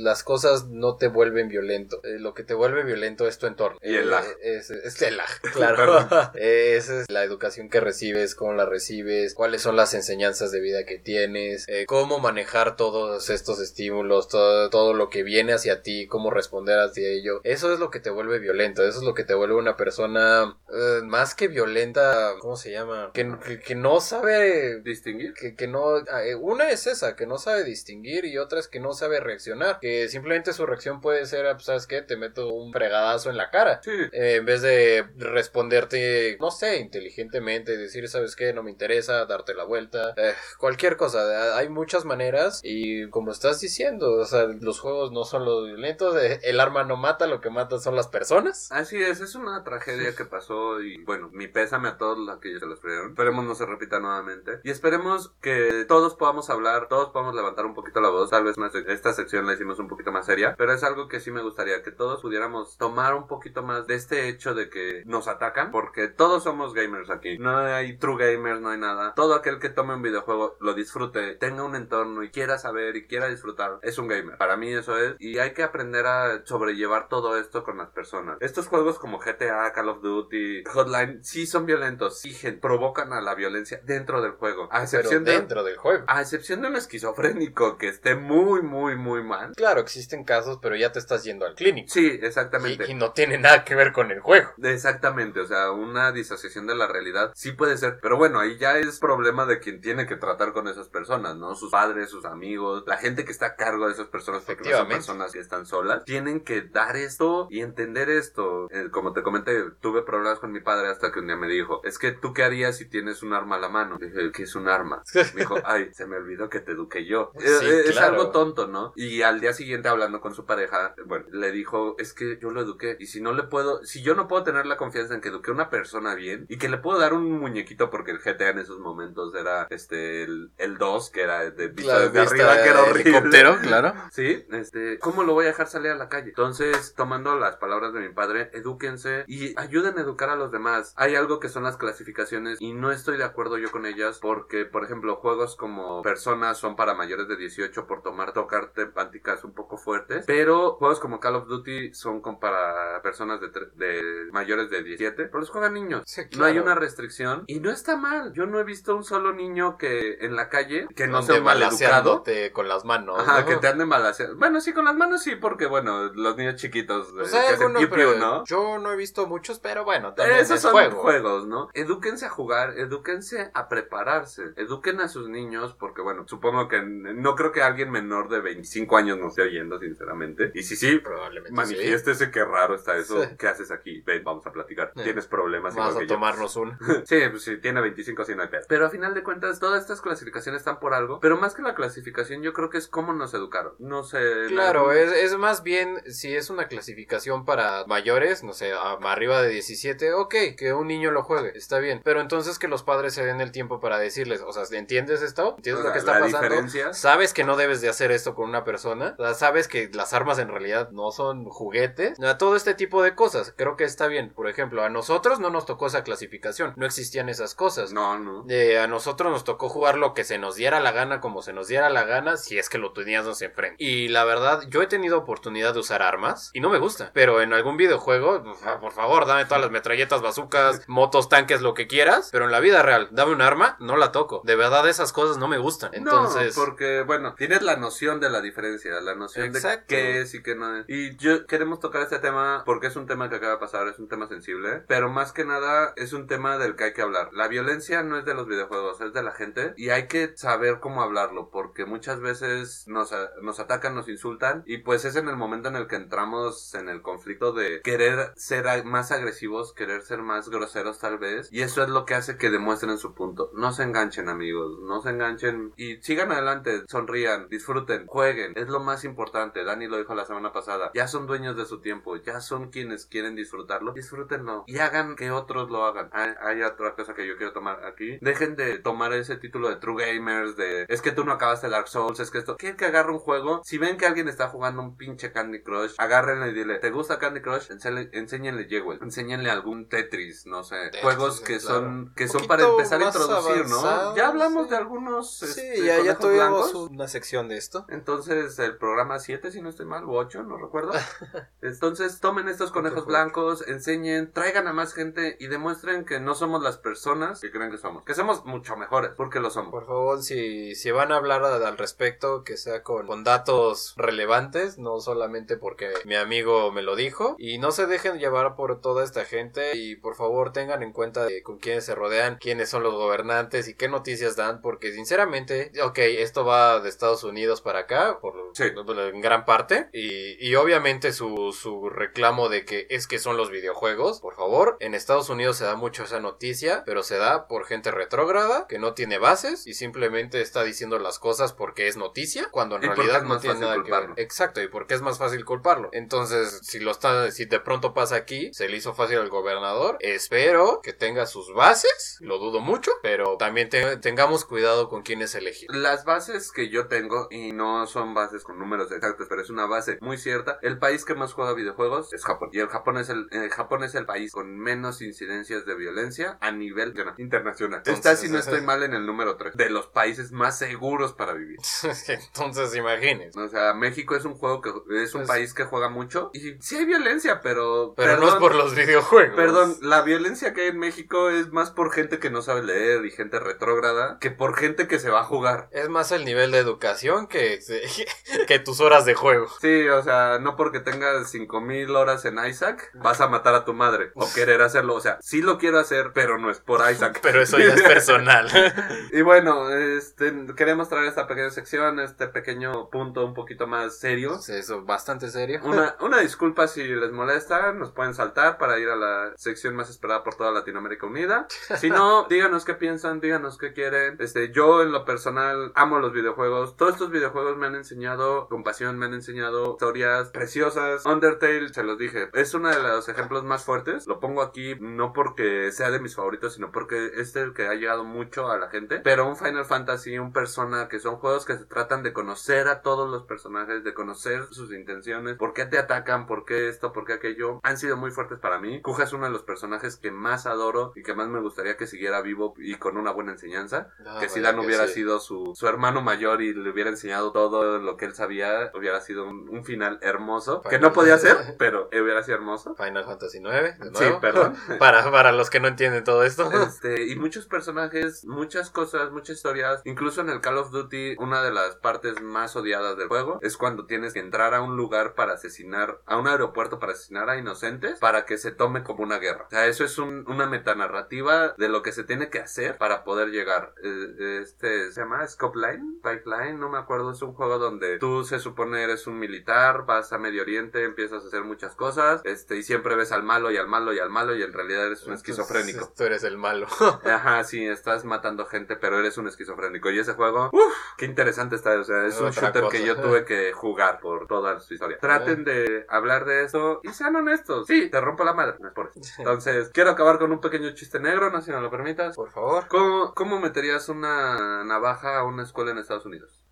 las cosas no te vuelven violento. Eh, lo que te vuelve violento es tu entorno. Y el Eh, lag. lag. Es, es el lag, claro. Eh, Esa es la educación que recibes, cómo la recibes, cuáles son las enseñanzas de vida que tienes, eh, cómo manejar todos estos estímulos, todo, todo lo que viene hacia ti, cómo responder hacia ello. Eso es lo que te vuelve violento, eso es lo que te vuelve una persona eh, más que violenta, ¿cómo se llama? Que, que, que no sabe Distinguir. que, que no eh, una es esa que no sabe distinguir y otra es que no sabe reaccionar que simplemente su reacción puede ser ah, pues, sabes qué te meto un fregadazo en la cara Sí. Eh, en vez de responderte no sé inteligentemente decir sabes qué no me interesa darte la vuelta cualquier cosa hay muchas maneras y como estás diciendo o sea los juegos no son los violentos el arma no mata lo que mata son las personas Así es, es una tragedia que pasó y bueno, mi pésame a todos los que se los perdieron. Esperemos no se repita nuevamente y esperemos que todos podamos hablar, todos podamos levantar un poquito la voz. Tal vez más- esta sección la hicimos un poquito más seria, pero es algo que sí me gustaría que todos pudiéramos tomar un poquito más de este hecho de que nos atacan, porque todos somos gamers aquí. No hay true gamers, no hay nada. Todo aquel que tome un videojuego lo disfrute, tenga un entorno y quiera saber y quiera disfrutar, es un gamer. Para mí eso es y hay que aprender a sobrellevar todo esto con las personas. Estos juegos como GTA, Call of Duty, Hotline, sí son violentos, sí provocan a la violencia dentro del juego. A pero excepción de dentro del juego a excepción de un esquizofrénico que esté muy, muy, muy mal. claro existen casos pero ya te estás yendo al clínico Sí, exactamente. y, y no tiene nada que ver con el juego Exactamente, o sea, una disociación de la realidad sí puede ser, pero bueno, ahí ya es problema de quien tiene que tratar con esas personas, ¿no? Sus padres, sus amigos, la gente que está a cargo de esas personas, porque no son personas que están solas, tienen que dar esto y entender esto. Eh, como te comenté, tuve problemas con mi padre hasta que un día me dijo, es que tú qué harías si tienes un arma a la mano. Dije, ¿qué es un arma? Me dijo, ay, se me olvidó que te eduqué yo. Sí, Eh, eh, es algo tonto, ¿no? Y al día siguiente hablando con su pareja, bueno, le dijo, es que yo lo eduqué y si no le puedo, si yo no puedo tener la confianza en que eduqué a una persona bien y que le puedo dar un muñequito porque el GTA en esos momentos era este el, el 2 que era de vista Claro, desde vista arriba que era horrible. helicóptero, claro. Sí, este, ¿cómo lo voy a dejar salir a la calle? Entonces, tomando las palabras de mi padre, edúquense y ayuden a educar a los demás. Hay algo que son las clasificaciones y no estoy de acuerdo yo con ellas porque, por ejemplo, juegos como personas son para mayores de 18 por tomar, tocar temáticas un poco fuertes, pero juegos como Call of Duty son como para personas de, mayores de 17, pero los juegan niños. Sí, No hay una restricción y no está mal. Yo no he visto un solo niño que en la calle que no Donde sea mal educado. balaceándote con las manos. Ajá, ¿no? que te anden balaseando. Bueno, sí, con las manos sí, porque bueno, los niños chiquitos Pues eh, que hacen algunos, piu, piu, pero ¿no? yo no he visto muchos, pero bueno, también Esos es son juego. juegos, ¿no? Edúquense a jugar, edúquense a prepararse, eduquen a sus niños, porque bueno, supongo que no creo que alguien menor de 25 años nos esté oyendo, sinceramente. Y si sí, Probablemente sí. manifiéstese qué raro está eso. Sí. ¿Qué haces aquí? Ven, vamos a platicar. Sí. Tienes problemas Vamos a que tomarnos uno. Sí, pues si tiene 25 sí no hay pedo. Pero a final de cuentas, todas estas clasificaciones están por algo. Pero más que la clasificación, yo creo que es cómo nos educaron. No sé. Claro, es, es más bien si es una clasificación para mayores, no sé, a- arriba de 17, ok, que un niño lo juegue, está bien. Pero entonces que los padres se den el tiempo para decirles, o sea, ¿entiendes esto? ¿Entiendes O lo que está pasando? diferencia. Sabes que no debes de hacer esto con una persona. O sea, sabes que las armas en realidad no son juguetes. O sea, todo este tipo de cosas. Creo que está bien. Por ejemplo, a nosotros no nos tocó esa clasificación. No existían esas cosas. No, no. Eh, a nosotros nos tocó jugar lo que se nos diera la gana, como se nos diera la gana, si es que lo teníamos enfrente. Y la verdad, yo he tenido oportunidad de usar armas y no me gusta. Pero en algún videojuego, por favor, dame todas las metralletas, bazucas, motos, tanques, lo que quieras. Pero en la vida real, dame un arma, no la toco. De verdad, esas cosas no me gustan. Entonces, No, porque, bueno, tienes la noción de la diferencia, la noción Exacto. de qué es y qué no es. Y yo queremos tocar este tema porque es un tema que acaba de pasar, es un tema sensible, pero más que nada es un tema del que hay que hablar. La violencia no es de los videojuegos, es de la gente y hay que saber cómo hablarlo porque muchas veces nos, nos atacan, nos insultan y pues es en el momento en el que entramos en el conflicto de querer ser a- más agresivos, querer ser más groseros tal vez y eso es lo que hace que demuestren su punto. No se enganchen amigos, no se enganchen y sigan adelante. sonrían, disfruten, jueguen, es lo más importante. Dani lo dijo la semana pasada, ya son dueños de su tiempo, ya son quienes quieren disfrutarlo, disfrútenlo y hagan que otros lo hagan. Hay, hay otra cosa que yo quiero tomar aquí. Dejen de tomar ese título de True Gamers, de es que tú no acabaste Dark Souls, es que esto. Quieren que agarre un juego. Si ven que alguien está jugando un pinche Candy Crush, agárrenle y dile, ¿te gusta Candy Crush? Enséñale, enséñenle Jewel, enséñenle algún Tetris, no sé, Tetris, juegos que claro. son que son para empezar a introducir, ¿no? Ya hablamos sí. de algunos Sí, este, ya, tuvimos blancos. una sección de esto. Entonces, el programa 7, si no estoy mal, o 8, no recuerdo. Entonces, tomen estos conejos blancos, enseñen, traigan a más gente y demuestren que no somos las personas que creen que somos. Que somos mucho mejores, porque lo somos. Por favor, si, si van a hablar al respecto, que sea con, con datos relevantes, no solamente porque mi amigo me lo dijo. Y no se dejen llevar por toda esta gente. Y por favor, tengan en cuenta de con quiénes se rodean, quiénes son los gobernantes y qué noticias dan. Porque sinceramente, ok, esto va de Estados Unidos para acá, por, Sí. en gran parte. Y, y obviamente su, su reclamo de que es que son los videojuegos. Por favor, en Estados Unidos se da mucho esa noticia, pero se da por gente retrógrada que no tiene bases y simplemente está diciendo las cosas porque es noticia, cuando en Y realidad no tiene nada que ver. Exacto, y porque es más fácil culparlo. Entonces, si lo está, si de pronto pasa aquí, se le hizo fácil al gobernador. Espero que tenga sus bases, lo dudo mucho, pero también te- tengamos cuidado con quién es elegir. Las bases que yo tengo, y no son bases con números exactos, pero es una base muy cierta, el país que más juega videojuegos es Japón. Y el Japón es el, el Japón es el país con menos incidencias de violencia a nivel internacional. Está, si no estoy mal, en el número 3 de los países más seguros para vivir. Entonces, imagínense. O sea, México es un juego que es un Pues- país que juega mucho y sí hay violencia, pero Pero no es perdón, por los videojuegos. Perdón, la violencia que hay en México es más por gente que no sabe leer y gente retrógrada que por gente que se va a jugar. Es más el nivel de educación que, que tus horas de juego. Sí, o sea, no porque tengas 5000 horas en Isaac vas a matar a tu madre o querer hacerlo. O sea, sí lo quiero hacer, pero no es por Isaac. Pero eso ya es personal. Y bueno, este, queremos traer esta pequeña sección, este pequeño punto un poquito más serio. Sí, Eso, bastante serio. Una, una disculpa si les molesta, nos pueden saltar para ir a la sección más esperada por toda Latinoamérica Unida. Si no, díganos qué piensan, díganos qué quieren. Este, yo en lo personal amo los videojuegos. Todos estos videojuegos me han enseñado compasión, me han enseñado historias preciosas. Undertale, se los dije, es uno de los ejemplos más fuertes. Lo pongo aquí no porque sea de mis favoritos, sino porque es el que ha llegado mucho a la gente. Pero un Final Fantasy, un Persona, que son juegos que se tratan de conocer a todos los personajes, de conocer sus intenciones, por qué te atacan, por qué esto, por qué aquello, han sido muy fuertes para mí. Kuja es uno de los personajes que más adoro y que más me gustaría que siguiera vivo y con una buena enseñanza. Ah, que si Dan hubiera sí. sido su, su hermano mayor y le hubiera enseñado todo lo que él sabía, hubiera sido un, un final hermoso. Que no podía ser, pero hubiera sido hermoso. Final Fantasy IX, de Sí, nuevo. perdón. para, para los que no entienden todo esto. Este, y muchos personajes, muchas cosas, muchas historias. Incluso en el Call of Duty, una de las partes más odiadas del juego es cuando tienes que entrar a un lugar para asesinar, a un aeropuerto para asesinar a inocentes, para que se tome como una guerra. O sea, eso es un- una metanarrativa de lo que se tiene que hacer para poder llegar. Eh, Este, ¿se llama Scopeline? Pipeline, no me acuerdo. Es un juego donde tú se supone eres un militar, vas a Medio Oriente, empiezas a hacer muchas cosas, este, y siempre ves al malo y al malo y al malo y en realidad eres un esquizofrénico. Tú eres el malo. Ajá, sí, estás matando gente, pero eres un esquizofrénico. Y ese juego, uff, qué interesante está. O sea, es un shooter cosa. que yo tuve que jugar por toda su historia. Traten de hablar de eso y sean honestos. Sí, te rompo la madre, no es por eso. Entonces, quiero acabar con un pequeño chiste negro, no sé si me lo permitas. Por favor. ¿Cómo, ¿Cómo meterías una navaja a una escuela en Estados Unidos?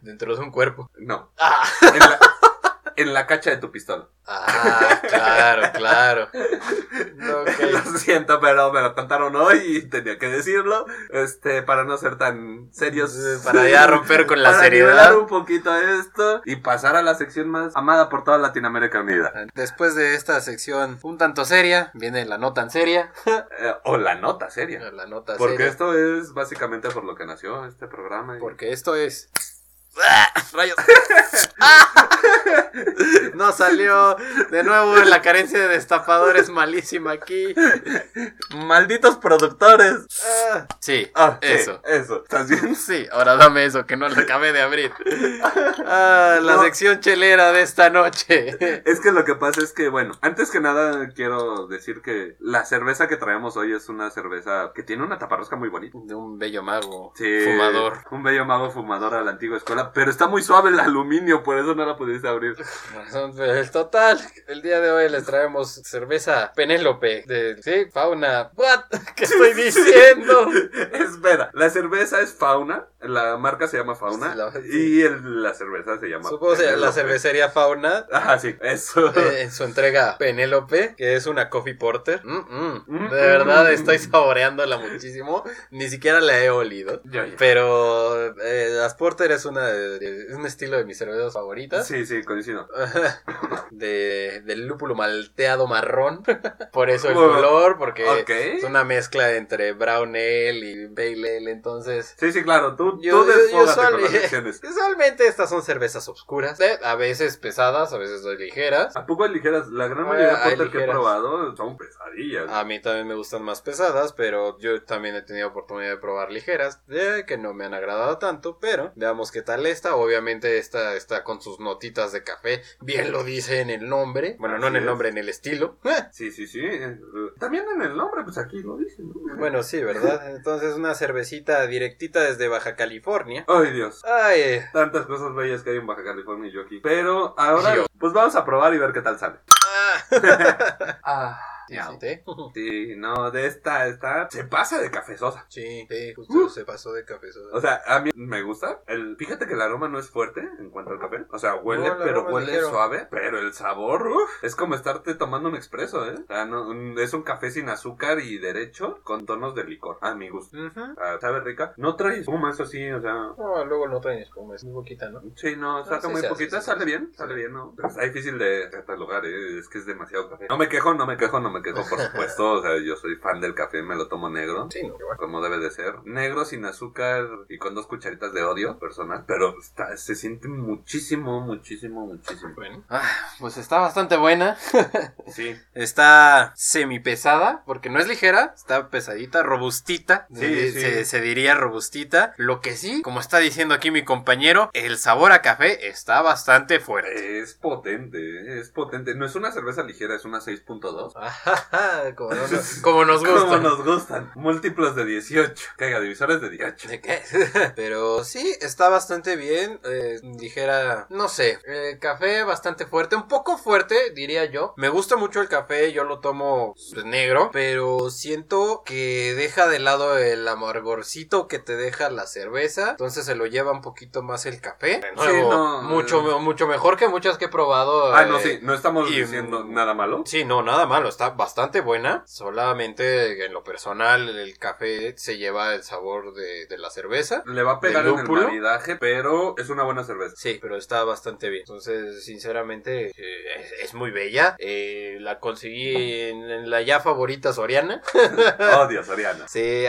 Dentro de un cuerpo. No, Ah, en la, en la cacha de tu pistola. ah claro, claro. Lo siento, pero me lo contaron hoy y tenía que decirlo. Este, para no ser tan serios. Para ya romper con la para seriedad. un poquito esto y pasar a la sección más amada por toda Latinoamérica Unida. Después de esta sección un tanto seria, viene la no tan seria. Eh, o la nota seria. La nota Porque seria. esto es básicamente por lo que nació este programa. y- Porque esto es. Rayos. No salió. De nuevo la carencia de destapadores malísima aquí. Malditos productores. Ah, sí, Ah, sí, eso. Eso. ¿Estás bien? Sí, ahora dame eso que no lo acabé de abrir. Ah, la No. sección chelera de esta noche. Es que lo que pasa es que, bueno, antes que nada quiero decir que la cerveza que traemos hoy es una cerveza que tiene una taparrosca muy bonita. De un bello mago Sí, fumador. Un bello mago fumador a la antigua escuela, pero está muy suave el aluminio, por eso no la pudiste abrir. El total, el día de hoy les traemos cerveza Penélope de sí, fauna. What? ¿Qué estoy diciendo? Espera, la cerveza es Fauna, la marca se llama Fauna La- y el- la cerveza se llama Supongo que la Penélope. cervecería Fauna Ah, sí, eso. eh, en su entrega Penélope, que es una coffee porter. Mm, mm. Mm, De verdad estoy saboreándola muchísimo. Ni siquiera la he olido. Pero eh, las porter es una de- un estilo de mis cervezas favoritas. Sí, sí, coincido. de, del lúpulo malteado marrón. Por eso el color, porque es una mezcla entre brown ale y pale ale. Entonces, Sí, sí, claro, tú, Yo- tú yo- con las usualmente estas son cervezas oscuras. eh, A veces pesadas, a veces ligeras. ¿A poco ligeras? La gran Ah, mayoría de porter que he probado son pesadillas. A mí también me gustan más pesadas, pero yo también he tenido oportunidad de probar ligeras, eh, que no me han agradado tanto, pero veamos qué tal esta. Obviamente esta está con sus notitas de café, bien lo dice en el nombre, bueno, no en el es. nombre, en el estilo. Eh, Sí, sí, sí. eh, También en el nombre, pues aquí lo dicen. ¿no? Bueno, sí, ¿verdad? Entonces una cervecita directita desde Baja California. Ay, Dios. Ay, eh, Tantas cosas bellas que hay en Baja California y yo aquí. Pero ahora, pues vamos a probar y ver qué tal sale. ah. Ah, Sí, sí, Sí, no, de esta, esta se pasa de cafezosa. sí, sí, justo Uh. se pasó de café. O sea, a mí me gusta. El, fíjate que el aroma no es fuerte en cuanto al café. O sea, huele, No, pero huele ligero. suave. Pero el sabor, uf, es como estarte tomando un expreso, ¿eh? O sea, no, un- es un café sin azúcar y derecho con tonos de licor. A mi gusto. Ah, sabe rica. No trae espuma, eso sí, o sea. No, luego no traen espuma, es muy poquita, ¿no? Sí, no, saca sí muy poquita, sale bien, sale bien, ¿no? Pero está difícil de catalogar, ¿eh? Es que es demasiado café. No me quejo, no me quejo, no me quejo, por supuesto. O sea, yo soy fan del café, me lo tomo negro. Sí, no, igual. Como debe de ser. Negro sin azúcar y con dos cucharitas de odio personal. Pero está, se siente muchísimo, muchísimo, muchísimo. Bueno. Ah, pues está bastante buena. Sí. Está semi pesada, porque no es ligera, está pesadita, robustita. Sí, Eh, sí. Se, se diría robustita. Lo que sí, como está diciendo aquí mi compañero, el sabor a café está bastante fuerte. Es potente, es potente. No es una cerveza ligera, es una 6.2. como, no- como nos gusta. Como nos gustan. Múltiplos de 18. Caiga, divisores de 18. ¿De qué? Pero sí, está bastante bien. eh, dijera, no sé, eh, café bastante fuerte, un poco fuerte, diría yo. Me gusta mucho el café, yo lo tomo negro, pero siento que deja de lado el amargorcito que te deja la cerveza. Entonces se lo lleva un poquito más el café. De Sí, nuevo, no, mucho, mucho mejor que muchas que he probado. Ah, no, eh, sí, no estamos y- diciendo nada malo. Sí, no, nada malo, está bastante buena. Solamente en lo personal el café se lleva el sabor de, de la cerveza. Le va a pegar ¿De en el maridaje, pero es una buena cerveza. Sí, pero está bastante bien. Entonces, sinceramente, eh, es, es muy bella. Eh, la conseguí en, en la ya favorita Soriana. Oh, Dios, Oriana. Sí,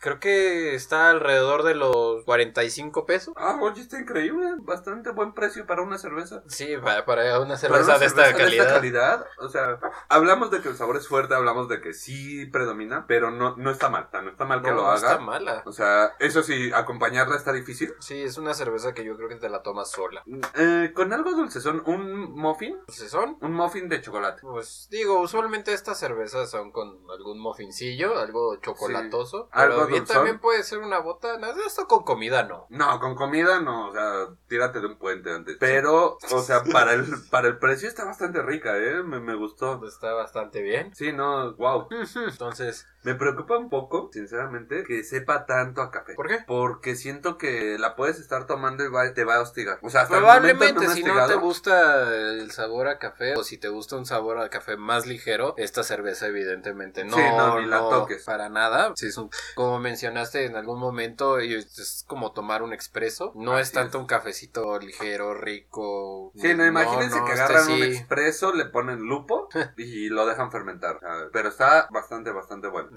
creo que está alrededor de los 45 pesos. Ah, oye, está increíble. Bastante buen precio para una cerveza. Sí, para, para una Para cerveza, de, esta calidad, O sea, hablamos de que el sabor es fuerte, hablamos de que sí predomina, pero no, no está mal. No está mal que No, lo no está haga. mala. O sea, eso sí, acompañarla está difícil. Sí, es una cerveza que yo creo que te la tomas sola. Eh, con algo dulcezón, un muffin. Son Un muffin de chocolate. Pues digo, usualmente estas cervezas son con algún muffincillo, algo chocolatoso. Sí, algo pero bien dulzón. también puede ser una botana. Esto con comida no. No, con comida no, o sea, tírate de un puente antes. Pero, o sea, para el, para el precio está bastante rica, ¿eh? Me, me gustó. Está bastante bien. Sí, no, wow. Entonces, Me preocupa un poco, sinceramente, que sepa tanto a café. ¿por qué? Porque siento que la puedes estar tomando y va- te va a hostigar. O sea, hasta Probablemente si no te gusta el sabor a café o si te gusta un sabor a café más ligero, esta cerveza evidentemente no, Sí, no, ni la toques. para nada. Sí, es un- como mencionaste en algún momento, es como tomar un expreso. No es tanto es. un cafecito ligero, rico. Sí, no, imagínense que este agarran un expreso, le ponen lupo y lo dejan fermentar. Sea, Pero está bastante, bastante bueno.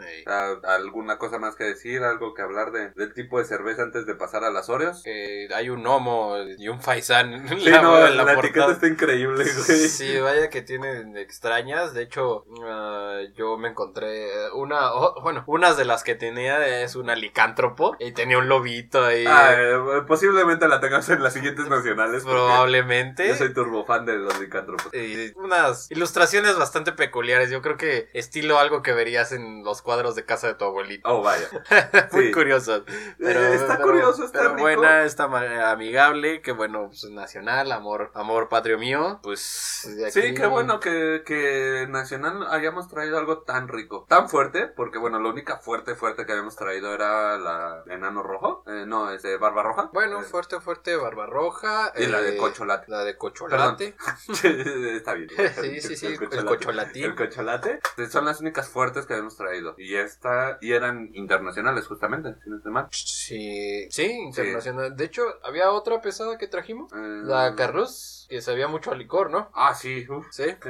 ¿Alguna cosa más que decir? ¿Algo que hablar de, del tipo de cerveza antes de pasar a las Oreos? Eh, hay un Homo y un Faisán Sí, la, no, la, la etiqueta está increíble, güey. Sí, vaya que tienen extrañas. De hecho, ah, yo me encontré una, oh, bueno, unas de las que tenía es una licántropo y tenía un lobito ahí. Ah, eh, posiblemente la tengamos en las siguientes nacionales. probablemente. Yo soy turbofan de los licántropos. Y unas ilustraciones bastante peculiares. Yo creo que estilo algo que verías en los cuadros de casa de tu abuelito. Oh, vaya. Muy Sí. curiosas. Pero, Eh, está pero- curioso, está pero rico. buena, está amigable, que bueno, pues nacional, amor, amor patrio mío, pues de Sí, qué bueno que, que Nacional hayamos traído algo tan rico, tan fuerte, porque bueno, la única fuerte, fuerte que habíamos traído era la enano rojo, eh, no, es de barba roja. Bueno, Eh, fuerte, fuerte, barba roja. Y la de eh, cocholate. La de cocholate. Está bien. sí, sí, sí, el cocholate. cocholatín. El cocholate. Son las únicas fuertes que habíamos traído. Y esta, y eran internacionales justamente, si no estoy mal. Sí, sí, internacional. De hecho, había otra pesada que trajimos. Eh, La Carlus, que sabía mucho a licor, ¿no? Ah, sí. Sí. Sí.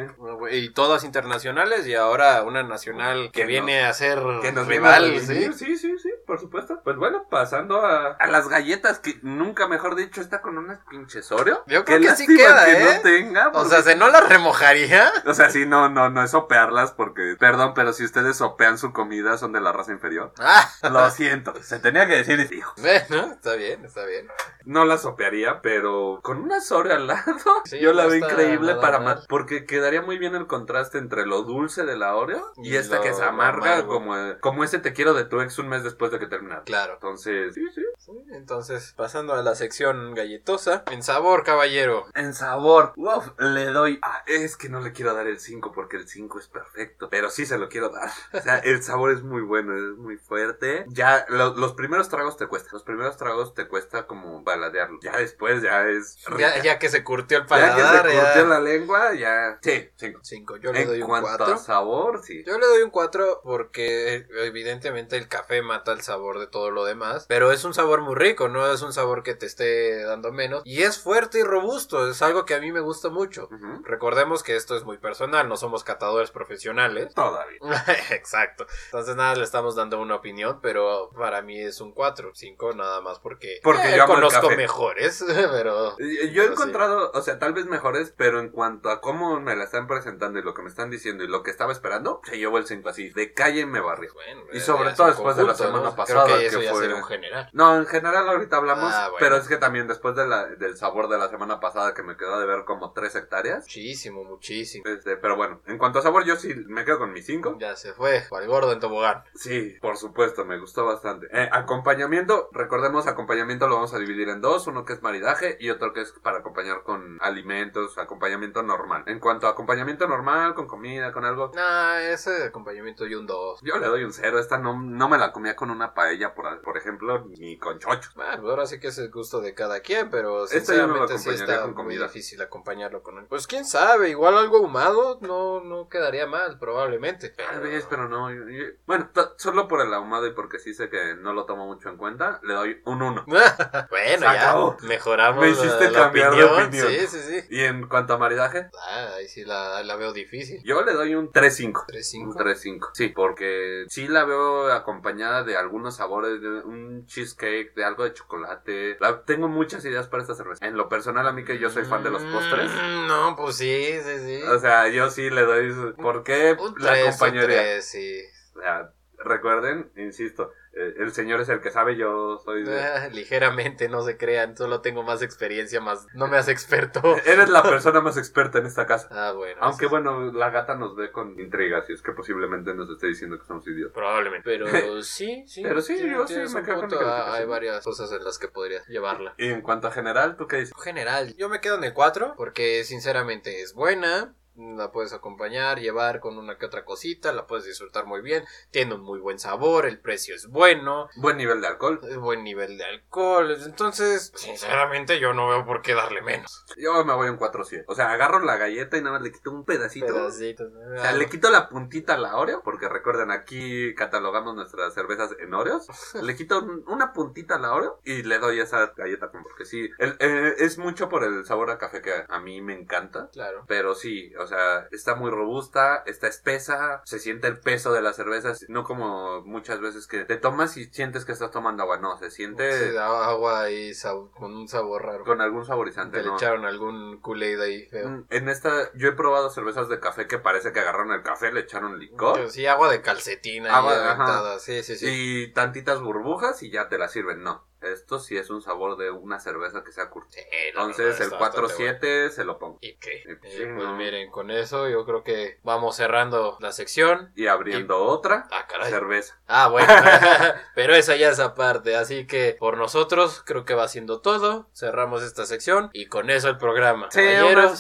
Y todas internacionales y ahora una nacional que Que viene a ser Que nos rival, ¿sí? sí, sí, sí, por supuesto. Pues bueno, pasando a, a las galletas, que nunca mejor dicho está con unas pinches Oreo. Yo Qué creo que sí queda, que ¿eh? no tenga. O sea, ¿se no la remojaría? O sea, sí, no, no, no es sopearlas porque, perdón, pero si ustedes sopean su comida son de la raza inferior. Ah, Lo siento, se tenía que decir, hijo. bueno, está bien, está bien. No la sopearía, pero con una Oreo al lado, Sí, yo la veo increíble para más. Porque quedaría muy bien el contraste entre lo dulce de la Oreo y, Y esta que se lo amarga amargo. como, como ese te quiero de tu ex un mes después de que terminaron. Claro. Entonces, sí, sí. Sí, Entonces, pasando a la sección galletosa. En sabor, caballero. En sabor, uf, le doy. Ah, es que no le quiero dar el 5 porque el 5 es perfecto. Pero sí se lo quiero dar. O sea, el sabor es muy bueno, es muy fuerte. Ya, lo- los primeros tragos te cuesta. Los primeros tragos te cuesta como baladearlo. Ya después ya es. Ya, ya que se curtió el Ya paladar, que se ya. curtió la lengua, ya. Sí, 5. Cinco, yo le En doy un cuanto 4. a sabor, sí. Yo le doy un 4 porque evidentemente el café mata el sabor de todo lo demás, pero es un sabor muy rico, no es un sabor que te esté dando menos y es fuerte y robusto, es algo que a mí me gusta mucho. Recordemos que esto es muy personal, no somos catadores profesionales. Todavía. Exacto. Entonces nada, le estamos dando una opinión, pero para mí es un 4, 5 nada más porque, Porque eh, yo conozco mejores, pero Yo he Pero sí. encontrado, o sea, tal vez mejores, pero en cuanto a cómo me la están presentando y lo que me están diciendo y lo que estaba esperando, se llevó el 5 así. De calle me barrió. bueno, Y sobre todo después de la semana ¿no? Pasada, Creo que eso que ya fue- un general. No, en general ahorita hablamos, Ah, bueno. pero es que también después de la, del sabor de la semana pasada que me quedó de ver como 3 hectáreas. Muchísimo, muchísimo. Este, pero bueno, en cuanto a sabor, yo sí me quedo con mi 5. Ya se fue, al gordo en tobogán. Sí, por supuesto, me gustó bastante. Eh, acompañamiento, recordemos, acompañamiento lo vamos a dividir en dos, uno que es maridaje y otro que es para acompañar con alimentos, acompañamiento normal. En cuanto a acompañamiento normal, con comida, con algo, Nah, ese acompañamiento y un 2. yo le doy un cero. Esta no, no me la comía con una paella, por, por ejemplo, ni con chocho. Bueno, pues ahora sí que es el gusto de cada quien, pero yo no sinceramente sí está con muy difícil acompañarlo con él. Pues quién sabe, igual algo ahumado no, no quedaría mal, probablemente. Tal vez, pero no. yo- yo- bueno, solo por el ahumado y porque sí sé que no lo tomo mucho en cuenta, le doy un 1. bueno, Se ya acabó. mejoramos Me la- hiciste la, cambiar de opinión. opinión. Sí, sí, sí. Y en cuanto a maridaje, Ah, ahí sí la, la veo difícil. yo le doy un 3-5. 3-5. Un 3-5. Sí, porque sí la veo acompañada de algunos sabores, de un cheesecake, de algo de chocolate. La- tengo muchas ideas para esta cerveza. En lo personal, a mí que yo soy fan de los postres. Mm, No, pues sí, sí, sí. O sea, yo sí le doy. su- ¿Por qué un la 3, un acompañaría? 3, sí. O sea, recuerden, insisto, el señor es el que sabe, yo soy de... Ah, ligeramente, no se crean, solo tengo más experiencia, más no me hace experto. Eres la persona más experta en esta casa. Ah, bueno. Aunque sí, bueno, la gata nos ve con intrigas y es que posiblemente nos esté diciendo que somos idiotas. Probablemente. Pero sí, sí. Pero sí, yo sí me quedo con punto. la Ah. Hay varias cosas en las que podría llevarla. Y en cuanto a general, ¿tú qué dices? En general, yo me quedo en el 4 porque sinceramente es buena. La puedes acompañar, llevar con una que otra cosita, la puedes disfrutar muy bien, tiene un muy buen sabor, el precio es bueno, Buen nivel de alcohol. es buen nivel de alcohol, entonces, sinceramente yo no veo por qué darle menos. Yo me voy un 4-7. O sea, agarro la galleta y nada más le quito un pedacito. Pedacitos. O sea, le quito la puntita a la Oreo, porque recuerden, aquí catalogamos nuestras cervezas en Oreos. Le quito un- una puntita a la Oreo y le doy esa galleta, porque sí, el- eh, es mucho por el sabor a café que a mí me encanta. Claro. Pero sí, o O sea, está muy robusta, está espesa, se siente el peso de la cerveza, no como muchas veces que te tomas y sientes que estás tomando agua. No, se siente Sí, agua y sab- con un sabor raro. con algún saborizante. Le echaron algún Kool-Aid ahí feo. Mm, En esta, yo he probado cervezas de café que parece que agarraron el café, le echaron licor Sí, agua de calcetina Agua, ahí. Sí, sí, sí. y tantitas burbujas y ya te la sirven. No, esto sí es un sabor de una cerveza que sea curtida. Sí, Entonces el bastante 4-7 se lo pongo. ¿Y qué? Y pues, Eh, pues no. miren, con eso yo creo que vamos cerrando la sección. Y abriendo otra Ah, caray. cerveza. Ah, bueno. Pero esa ya es aparte. Así que por nosotros creo que va siendo todo. Cerramos esta sección y con eso el programa. Sí,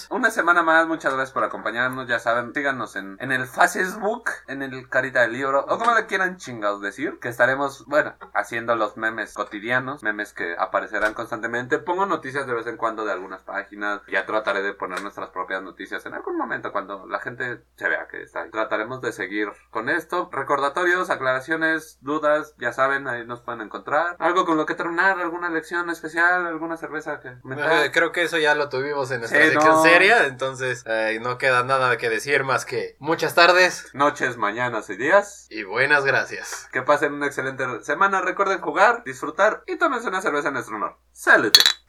una semana más, muchas gracias por acompañarnos, ya saben, síganos en, en el Facebook, en el Carita del Libro, o como le quieran chingados decir, que estaremos, bueno, haciendo los memes cotidianos, memes que aparecerán constantemente, pongo noticias de vez en cuando de algunas páginas, ya trataré de poner nuestras propias noticias en algún momento cuando la gente se vea que está ahí. Trataremos de seguir con esto, recordatorios, aclaraciones, dudas, ya saben, ahí nos pueden encontrar, algo con lo que terminar, alguna lección especial, alguna cerveza que... Eh, creo que eso ya lo tuvimos en nuestra Sí, sección no. seria, entonces eh, no queda nada que decir más que muchas tardes Noches, mañanas y días. y buenas gracias. Que pasen una excelente semana. Recuerden jugar, disfrutar y tómense una cerveza en nuestro honor. ¡Salud!